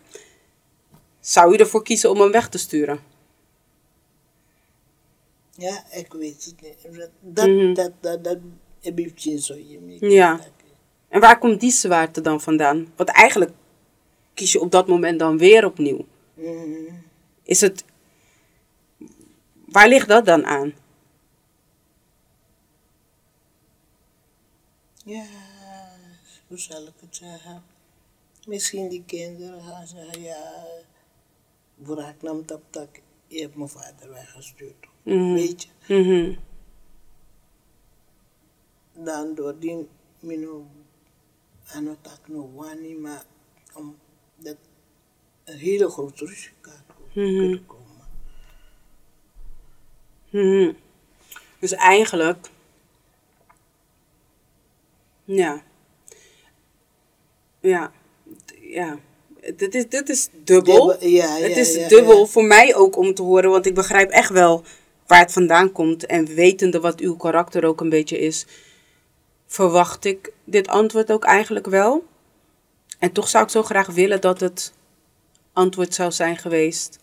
zou u ervoor kiezen om hem weg te sturen? ja, ik weet het niet. Dat, dat, Mhm. dat, dat, dat heb ik zo je. Ja. En waar komt die zwaarte dan vandaan? Want eigenlijk kies je op dat moment dan weer opnieuw. Mm, Is het. Waar ligt dat dan aan? Ja, hoe zal ik het zeggen? Misschien die kinderen gaan zeggen, ja, Boerak nam tap tak, je hebt mijn vader weggestuurd. Mhm. Weet je? Mhm. Dan door die mino ano tak no wani, maar om dat een hele grote Mhm. kunnen komen. Mhm. Dus eigenlijk. Ja. Ja. Ja. Dit is, dit is dubbel. Dubbel, ja, het ja, is ja, dubbel ja. voor mij ook om te horen, want ik begrijp echt wel waar het vandaan komt. En wetende wat uw karakter ook een beetje is, verwacht ik dit antwoord ook eigenlijk wel. En toch zou ik zo graag willen dat het antwoord zou zijn geweest: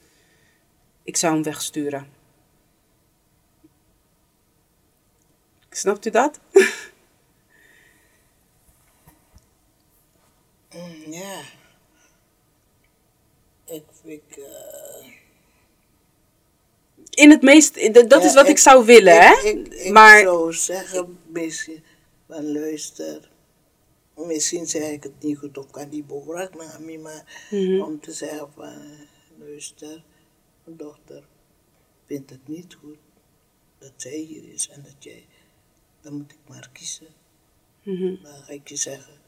ik zou hem wegsturen. Snapt u dat? Mm, ja. Ik, ik, eh, In het meest, dat Ja, is wat ik, ik- zou willen, ik, hè? Ik, ik maar zou zeggen, beetje van luister. Misschien zeg ik het niet goed kan die me, maar Mhm. om te zeggen van luister, mijn dochter vindt het niet goed dat zij hier is en dat jij, dan moet ik maar kiezen. Mhm, Dan ga ik je zeggen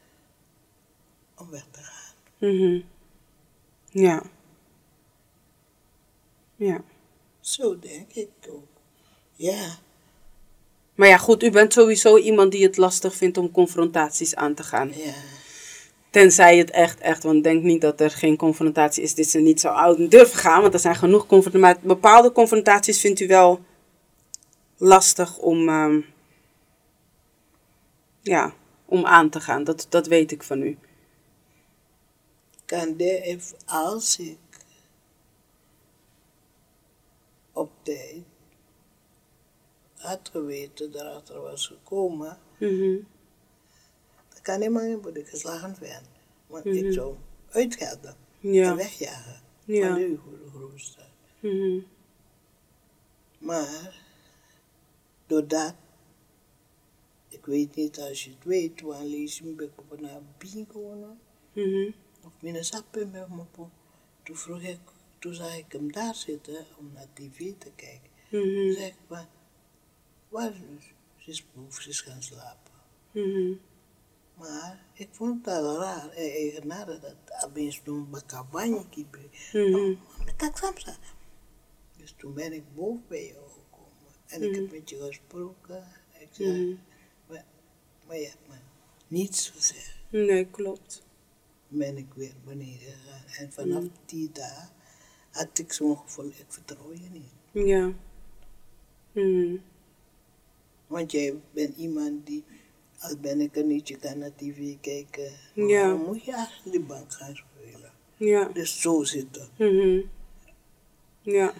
om weg te gaan. mhm. Ja. Ja. Zo denk ik ook. Ja, Maar ja, goed, u bent sowieso iemand die het lastig vindt om confrontaties aan te gaan. ja. Tenzij het echt, echt, want denk niet dat er geen confrontatie is, dit ze niet zo oud durven gaan, want er zijn genoeg confrontaties. Maar bepaalde confrontaties vindt u wel lastig om, ehm, ja, om aan te gaan. Dat, dat weet ik van u. kan de als ik op tijd had geweten dat erachter was gekomen, Mhm, dan kan helemaal niet worden geslagen werden. Want Mhm. ik zou hem uitgelden Ja. en wegjagen Ja. van de grootste. Mhm, Maar doordat, ik weet niet als je het weet, want lees je me op een bingo mhm, of mijn sappen met me po. Toen vroeg ik, toen zag ik hem daar zitten om naar tv te kijken. Toen mhm, zei ik, maar waar is ze? Ze is boven, ze is gaan slapen. mhm. Maar ik vond het al raar en eigenaardig dat opeens toen bakabanje kiep. Mhm. Met dat samsa. Dus toen ben ik boven bij jou gekomen. En ik Mhm. heb met je gesproken. Ik zei, Mhm. maar, maar je hebt me niets gezegd. Nee, klopt. Ben ik weer beneden gegaan. En vanaf die dag had ik zo'n gevoel, ik vertrouw je niet. Ja. Mhm. Want jij bent iemand die, als ben ik er niet, je kan naar tv kijken. Maar Ja. waarom moet je achter die bank gaan spelen? Ja. Dus zo zit het. Mhm. Ja.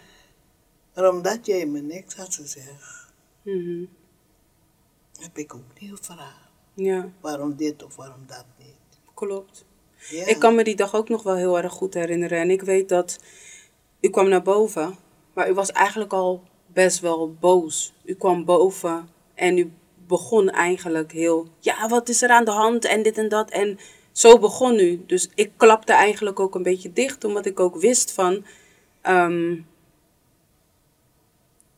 Maar omdat jij me niks had gezegd, Mhm. heb ik ook niet gevraagd. Ja, Waarom dit of waarom dat niet. klopt. Ik kan me die dag ook nog wel heel erg goed herinneren. En ik weet dat u kwam naar boven, maar u was eigenlijk al best wel boos. U kwam boven en u begon eigenlijk heel, ja, wat is er aan de hand en dit en dat. En zo begon u. Dus ik klapte eigenlijk ook een beetje dicht, omdat ik ook wist van, ehm,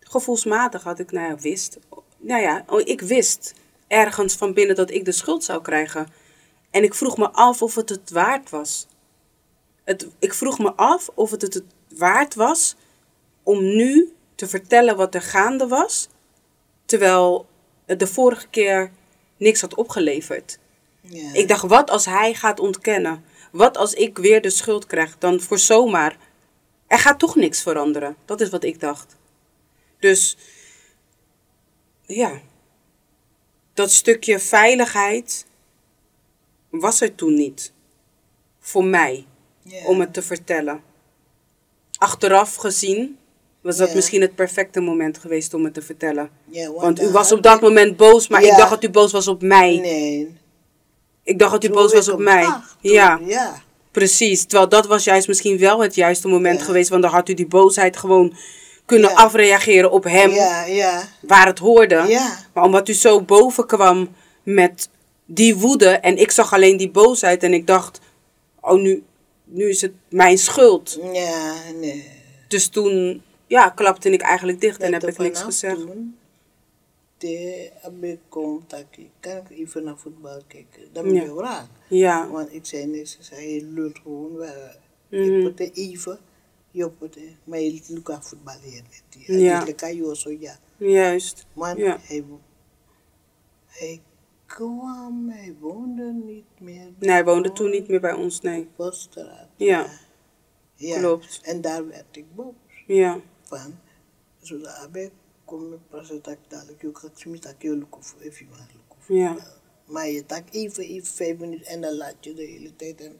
gevoelsmatig had ik, nou ja, wist. Nou ja, oh, ik wist ergens van binnen dat ik de schuld zou krijgen. En ik vroeg me af of het het waard was. Het, ik vroeg me af of het het waard was om nu te vertellen wat er gaande was, terwijl het de vorige keer niks had opgeleverd. Ik dacht, wat als hij gaat ontkennen? Wat als ik weer de schuld krijg? Dan voor zomaar. Er gaat toch niks veranderen. Dat is wat ik dacht. Dus, ja. Dat stukje veiligheid was er toen niet. Voor mij, om het te vertellen. Achteraf gezien was dat misschien het perfecte moment geweest om het te vertellen. Want u was op dat moment boos, maar ik dacht dat u boos was op mij. Nee. Ik dacht dat u Toen boos was op mij. Ja, Ja. precies. Terwijl dat was juist misschien wel het juiste moment geweest. Want dan had u die boosheid gewoon kunnen afreageren op hem. Waar het hoorde. Maar omdat u zo boven kwam met die woede. En ik zag alleen die boosheid. En ik dacht, oh nu, nu is het mijn schuld. Ja, nee. Dus toen ja, klapte ik eigenlijk dicht en heb ik niks gezegd. Toen, de heb ik contact, kan ik even naar voetbal kijken. Dan ben je raak. Ja, Want ik zei niks, ze zei, je lult gewoon. Mhm. Ik moet er even, je moet maar je voetbal hier die. Ja. Ik kan je zo ja. juist. Maar Ja. hij, hij kwam, hij woonde niet meer. Nee, hij woonde toen niet meer bij ons, nee. Poststraat. Ja. ja. Klopt. En daar werd ik boos Ja, van. Zodat abe kom me praten dat dadelijk je kan zien dat je of even maar ja, Maar je tak even, even vijf minuten en dan laat je de hele tijd. En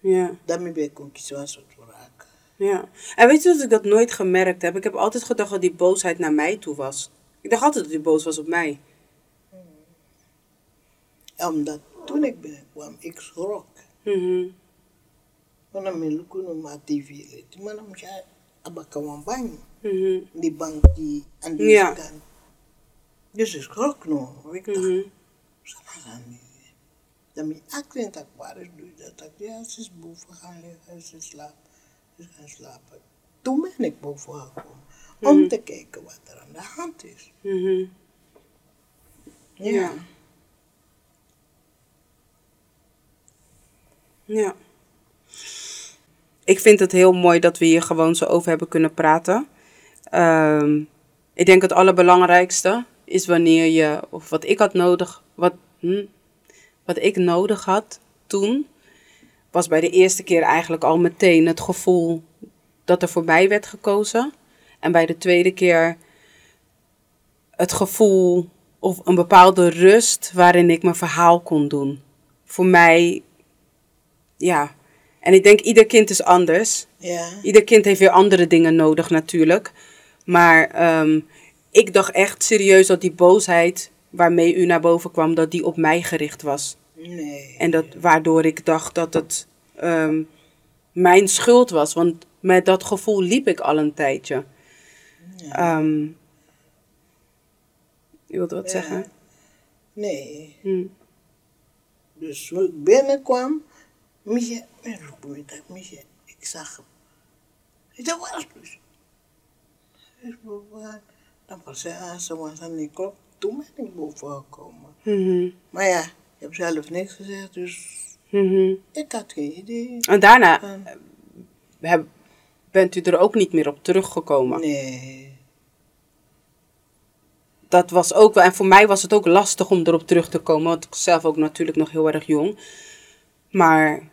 ja. daarmee ben ik ook iets wat soort raken. Ja, en weet je dat ik dat nooit gemerkt heb? Ik heb altijd gedacht dat die boosheid naar mij toe was. Ik dacht altijd dat hij boos was op mij. Omdat toen ik binnenkwam, ik schrok. Mhm. Tv. Maar dan moet je abakawan bang. Mhm. Die bank die aan deze Ja. kant. Dus ik schrok nog. Ik dacht, Mhm. "Sana gaan die?" Dan ben ik actent dat waar is je dat. Ik, Ja, ze is boven gaan liggen, ze slaapt. Ze gaan slapen. Toen ben ik boven gekomen. Om te kijken wat er aan de hand is. Mhm. Ja. Ja. Ik vind het heel mooi dat we hier gewoon zo over hebben kunnen praten. Ehm, ik denk het allerbelangrijkste is wanneer je, of wat ik had nodig, wat, hm, wat ik nodig had toen, was bij de eerste keer eigenlijk al meteen het gevoel dat er voor mij werd gekozen. En bij de tweede keer het gevoel of een bepaalde rust waarin ik mijn verhaal kon doen. Voor mij, ja. En ik denk ieder kind is anders. Ja. Ieder kind heeft weer andere dingen nodig natuurlijk. Maar ehm, ik dacht echt serieus dat die boosheid waarmee u naar boven kwam, dat die op mij gericht was. Nee. En dat, waardoor ik dacht dat het ehm, mijn schuld was. Want met dat gevoel liep ik al een tijdje. Ehm je wilde wat Ja. zeggen? Nee. Hm. Dus toen ik binnenkwam, Mietje, Mietje, ik zag hem. Ik zei, waar is? Hij gaan. Dan was hij aan, ze was aan die klok. Toen ben ik boven gekomen. Mhm. Maar ja, je hebt zelf niks gezegd, dus Mhm. ik had geen idee. En daarna heb, bent u er ook niet meer op teruggekomen. Nee. Dat was ook wel, en voor mij was het ook lastig om erop terug te komen, want ik zelf ook natuurlijk nog heel erg jong. Maar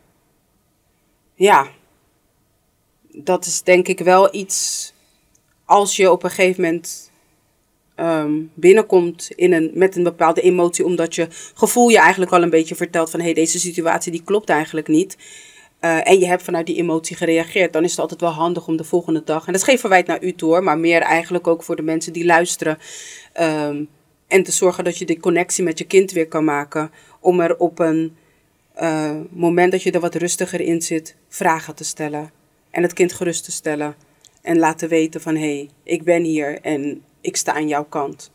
ja, dat is denk ik wel iets, als je op een gegeven moment ehm, binnenkomt in een, met een bepaalde emotie, omdat je gevoel je eigenlijk al een beetje vertelt van hé, hey, deze situatie die klopt eigenlijk niet. Uh, en je hebt vanuit die emotie gereageerd, dan is het altijd wel handig om de volgende dag, en dat is geen verwijt naar u toe hoor, maar meer eigenlijk ook voor de mensen die luisteren. Um, en te zorgen dat je de connectie met je kind weer kan maken. Om er op een uh, moment dat je er wat rustiger in zit, vragen te stellen. En het kind gerust te stellen. En laten weten van hé, hey, ik ben hier en ik sta aan jouw kant.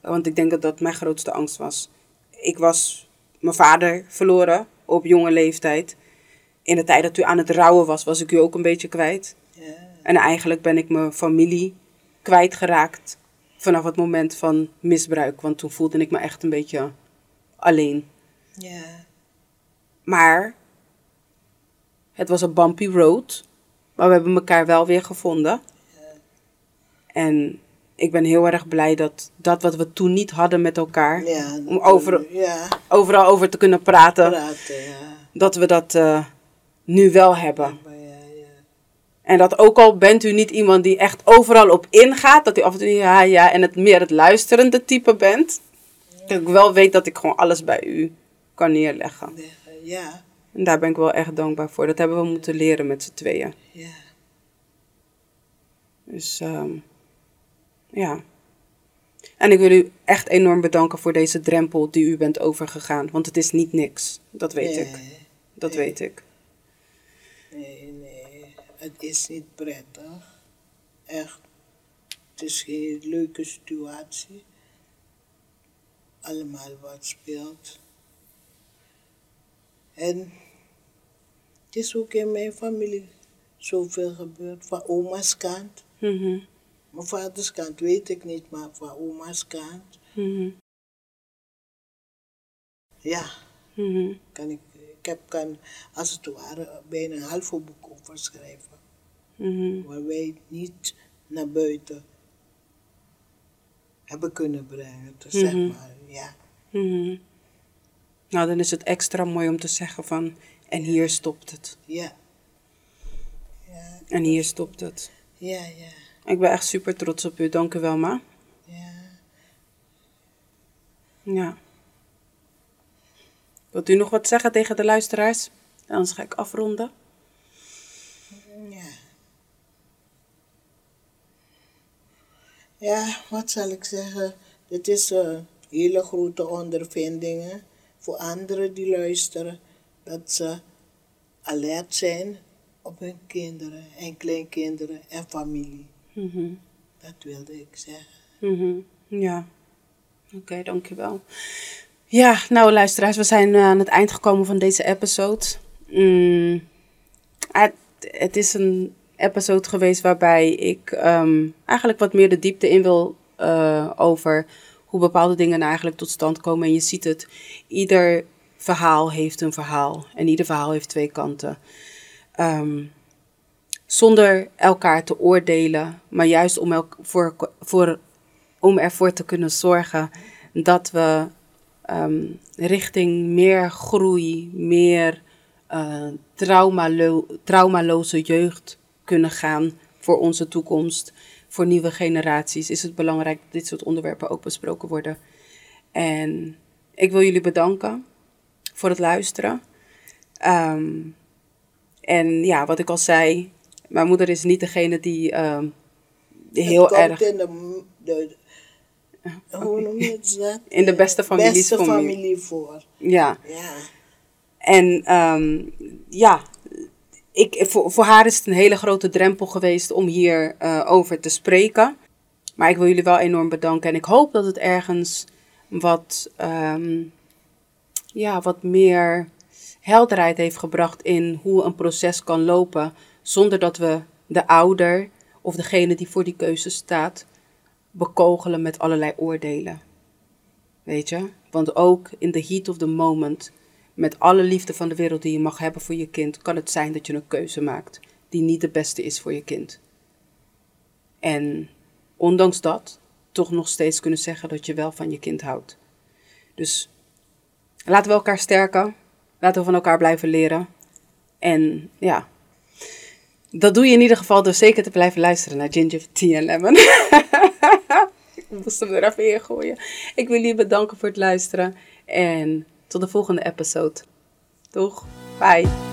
Want ik denk dat dat mijn grootste angst was. Ik was mijn vader verloren op jonge leeftijd. In de tijd dat u aan het rouwen was, was ik u ook een beetje kwijt. En eigenlijk ben ik mijn familie kwijtgeraakt vanaf het moment van misbruik. Want toen voelde ik me echt een beetje alleen. Yeah. Maar het was een bumpy road. Maar we hebben elkaar wel weer gevonden. En ik ben heel erg blij dat dat wat we toen niet hadden met elkaar. Ja, om over, ja. overal over te kunnen praten. praten ja. Dat we dat uh, nu wel hebben. En dat ook al bent u niet iemand die echt overal op ingaat. Dat u af en toe ja, ja. En het meer het luisterende type bent. Dat ik wel weet dat ik gewoon alles bij u kan neerleggen. Ja. En daar ben ik wel echt dankbaar voor. Dat hebben we moeten leren met z'n tweeën. Ja. Dus um, ja. En ik wil u echt enorm bedanken voor deze drempel die u bent overgegaan. Want het is niet niks. Dat weet nee, ik. Dat nee. weet ik. Nee, nee. Het is niet prettig. Echt. Het is geen leuke situatie. Allemaal wat speelt. En het is ook in mijn familie zoveel gebeurd. Van oma's kant. Mm -hmm. Mijn vaders kant weet ik niet, maar van oma's kant. Mm -hmm. Ja. Mm -hmm. Kan ik, ik heb, kan als het ware bijna een halve boek over schrijven. Mhm. Waar wij niet naar buiten hebben kunnen brengen. Dus zeg Mhm. maar, ja. Nou, dan is het extra mooi om te zeggen van... En hier stopt het. Ja. Ja, En hier stopt het. ja, ja. Ik ben echt super trots op u. Dank u wel, ma. ja. Ja. Wilt u nog wat zeggen tegen de luisteraars? Anders ga ik afronden. Ja. Ja, wat zal ik zeggen? Dit is een hele grote ondervindingen voor anderen die luisteren. Dat ze alert zijn op hun kinderen en kleinkinderen en familie. Mhm. Dat wilde ik zeggen. Mhm. Ja. Oké, dankjewel. Ja, nou luisteraars, we zijn eh, aan het eind gekomen van deze episode. Mm, het, het is een episode geweest waarbij ik ehm, eigenlijk wat meer de diepte in wil eh, over hoe bepaalde dingen nou eigenlijk tot stand komen. En je ziet het, ieder verhaal heeft een verhaal en ieder verhaal heeft twee kanten. Ehm, zonder elkaar te oordelen, maar juist om, elk, voor, voor, om ervoor te kunnen zorgen dat we ehm, richting meer groei, meer uh, traumalo traumaloze jeugd kunnen gaan voor onze toekomst, voor nieuwe generaties, is het belangrijk dat dit soort onderwerpen ook besproken worden. En ik wil jullie bedanken voor het luisteren. Um, en ja, wat ik al zei, mijn moeder is niet degene die um, heel het erg. In de, de, hoe noem je het dat? In de beste families beste familie voor. Ja. Ja. En um, ja, ik, voor, voor haar is het een hele grote drempel geweest om hier uh, over te spreken. Maar ik wil jullie wel enorm bedanken. En ik hoop dat het ergens wat, um, ja, wat meer helderheid heeft gebracht in hoe een proces kan lopen. Zonder dat we de ouder of degene die voor die keuze staat bekogelen met allerlei oordelen. Weet je? Want ook in the heat of the moment met alle liefde van de wereld die je mag hebben voor je kind, kan het zijn dat je een keuze maakt die niet de beste is voor je kind. En ondanks dat, toch nog steeds kunnen zeggen dat je wel van je kind houdt. Dus laten we elkaar sterken. Laten we van elkaar blijven leren. En ja, dat doe je in ieder geval door zeker te blijven luisteren naar Ginger Tea Lemon. Ik moest hem er even in gooien. Ik wil jullie bedanken voor het luisteren. En tot de volgende episode. Doeg. Bye.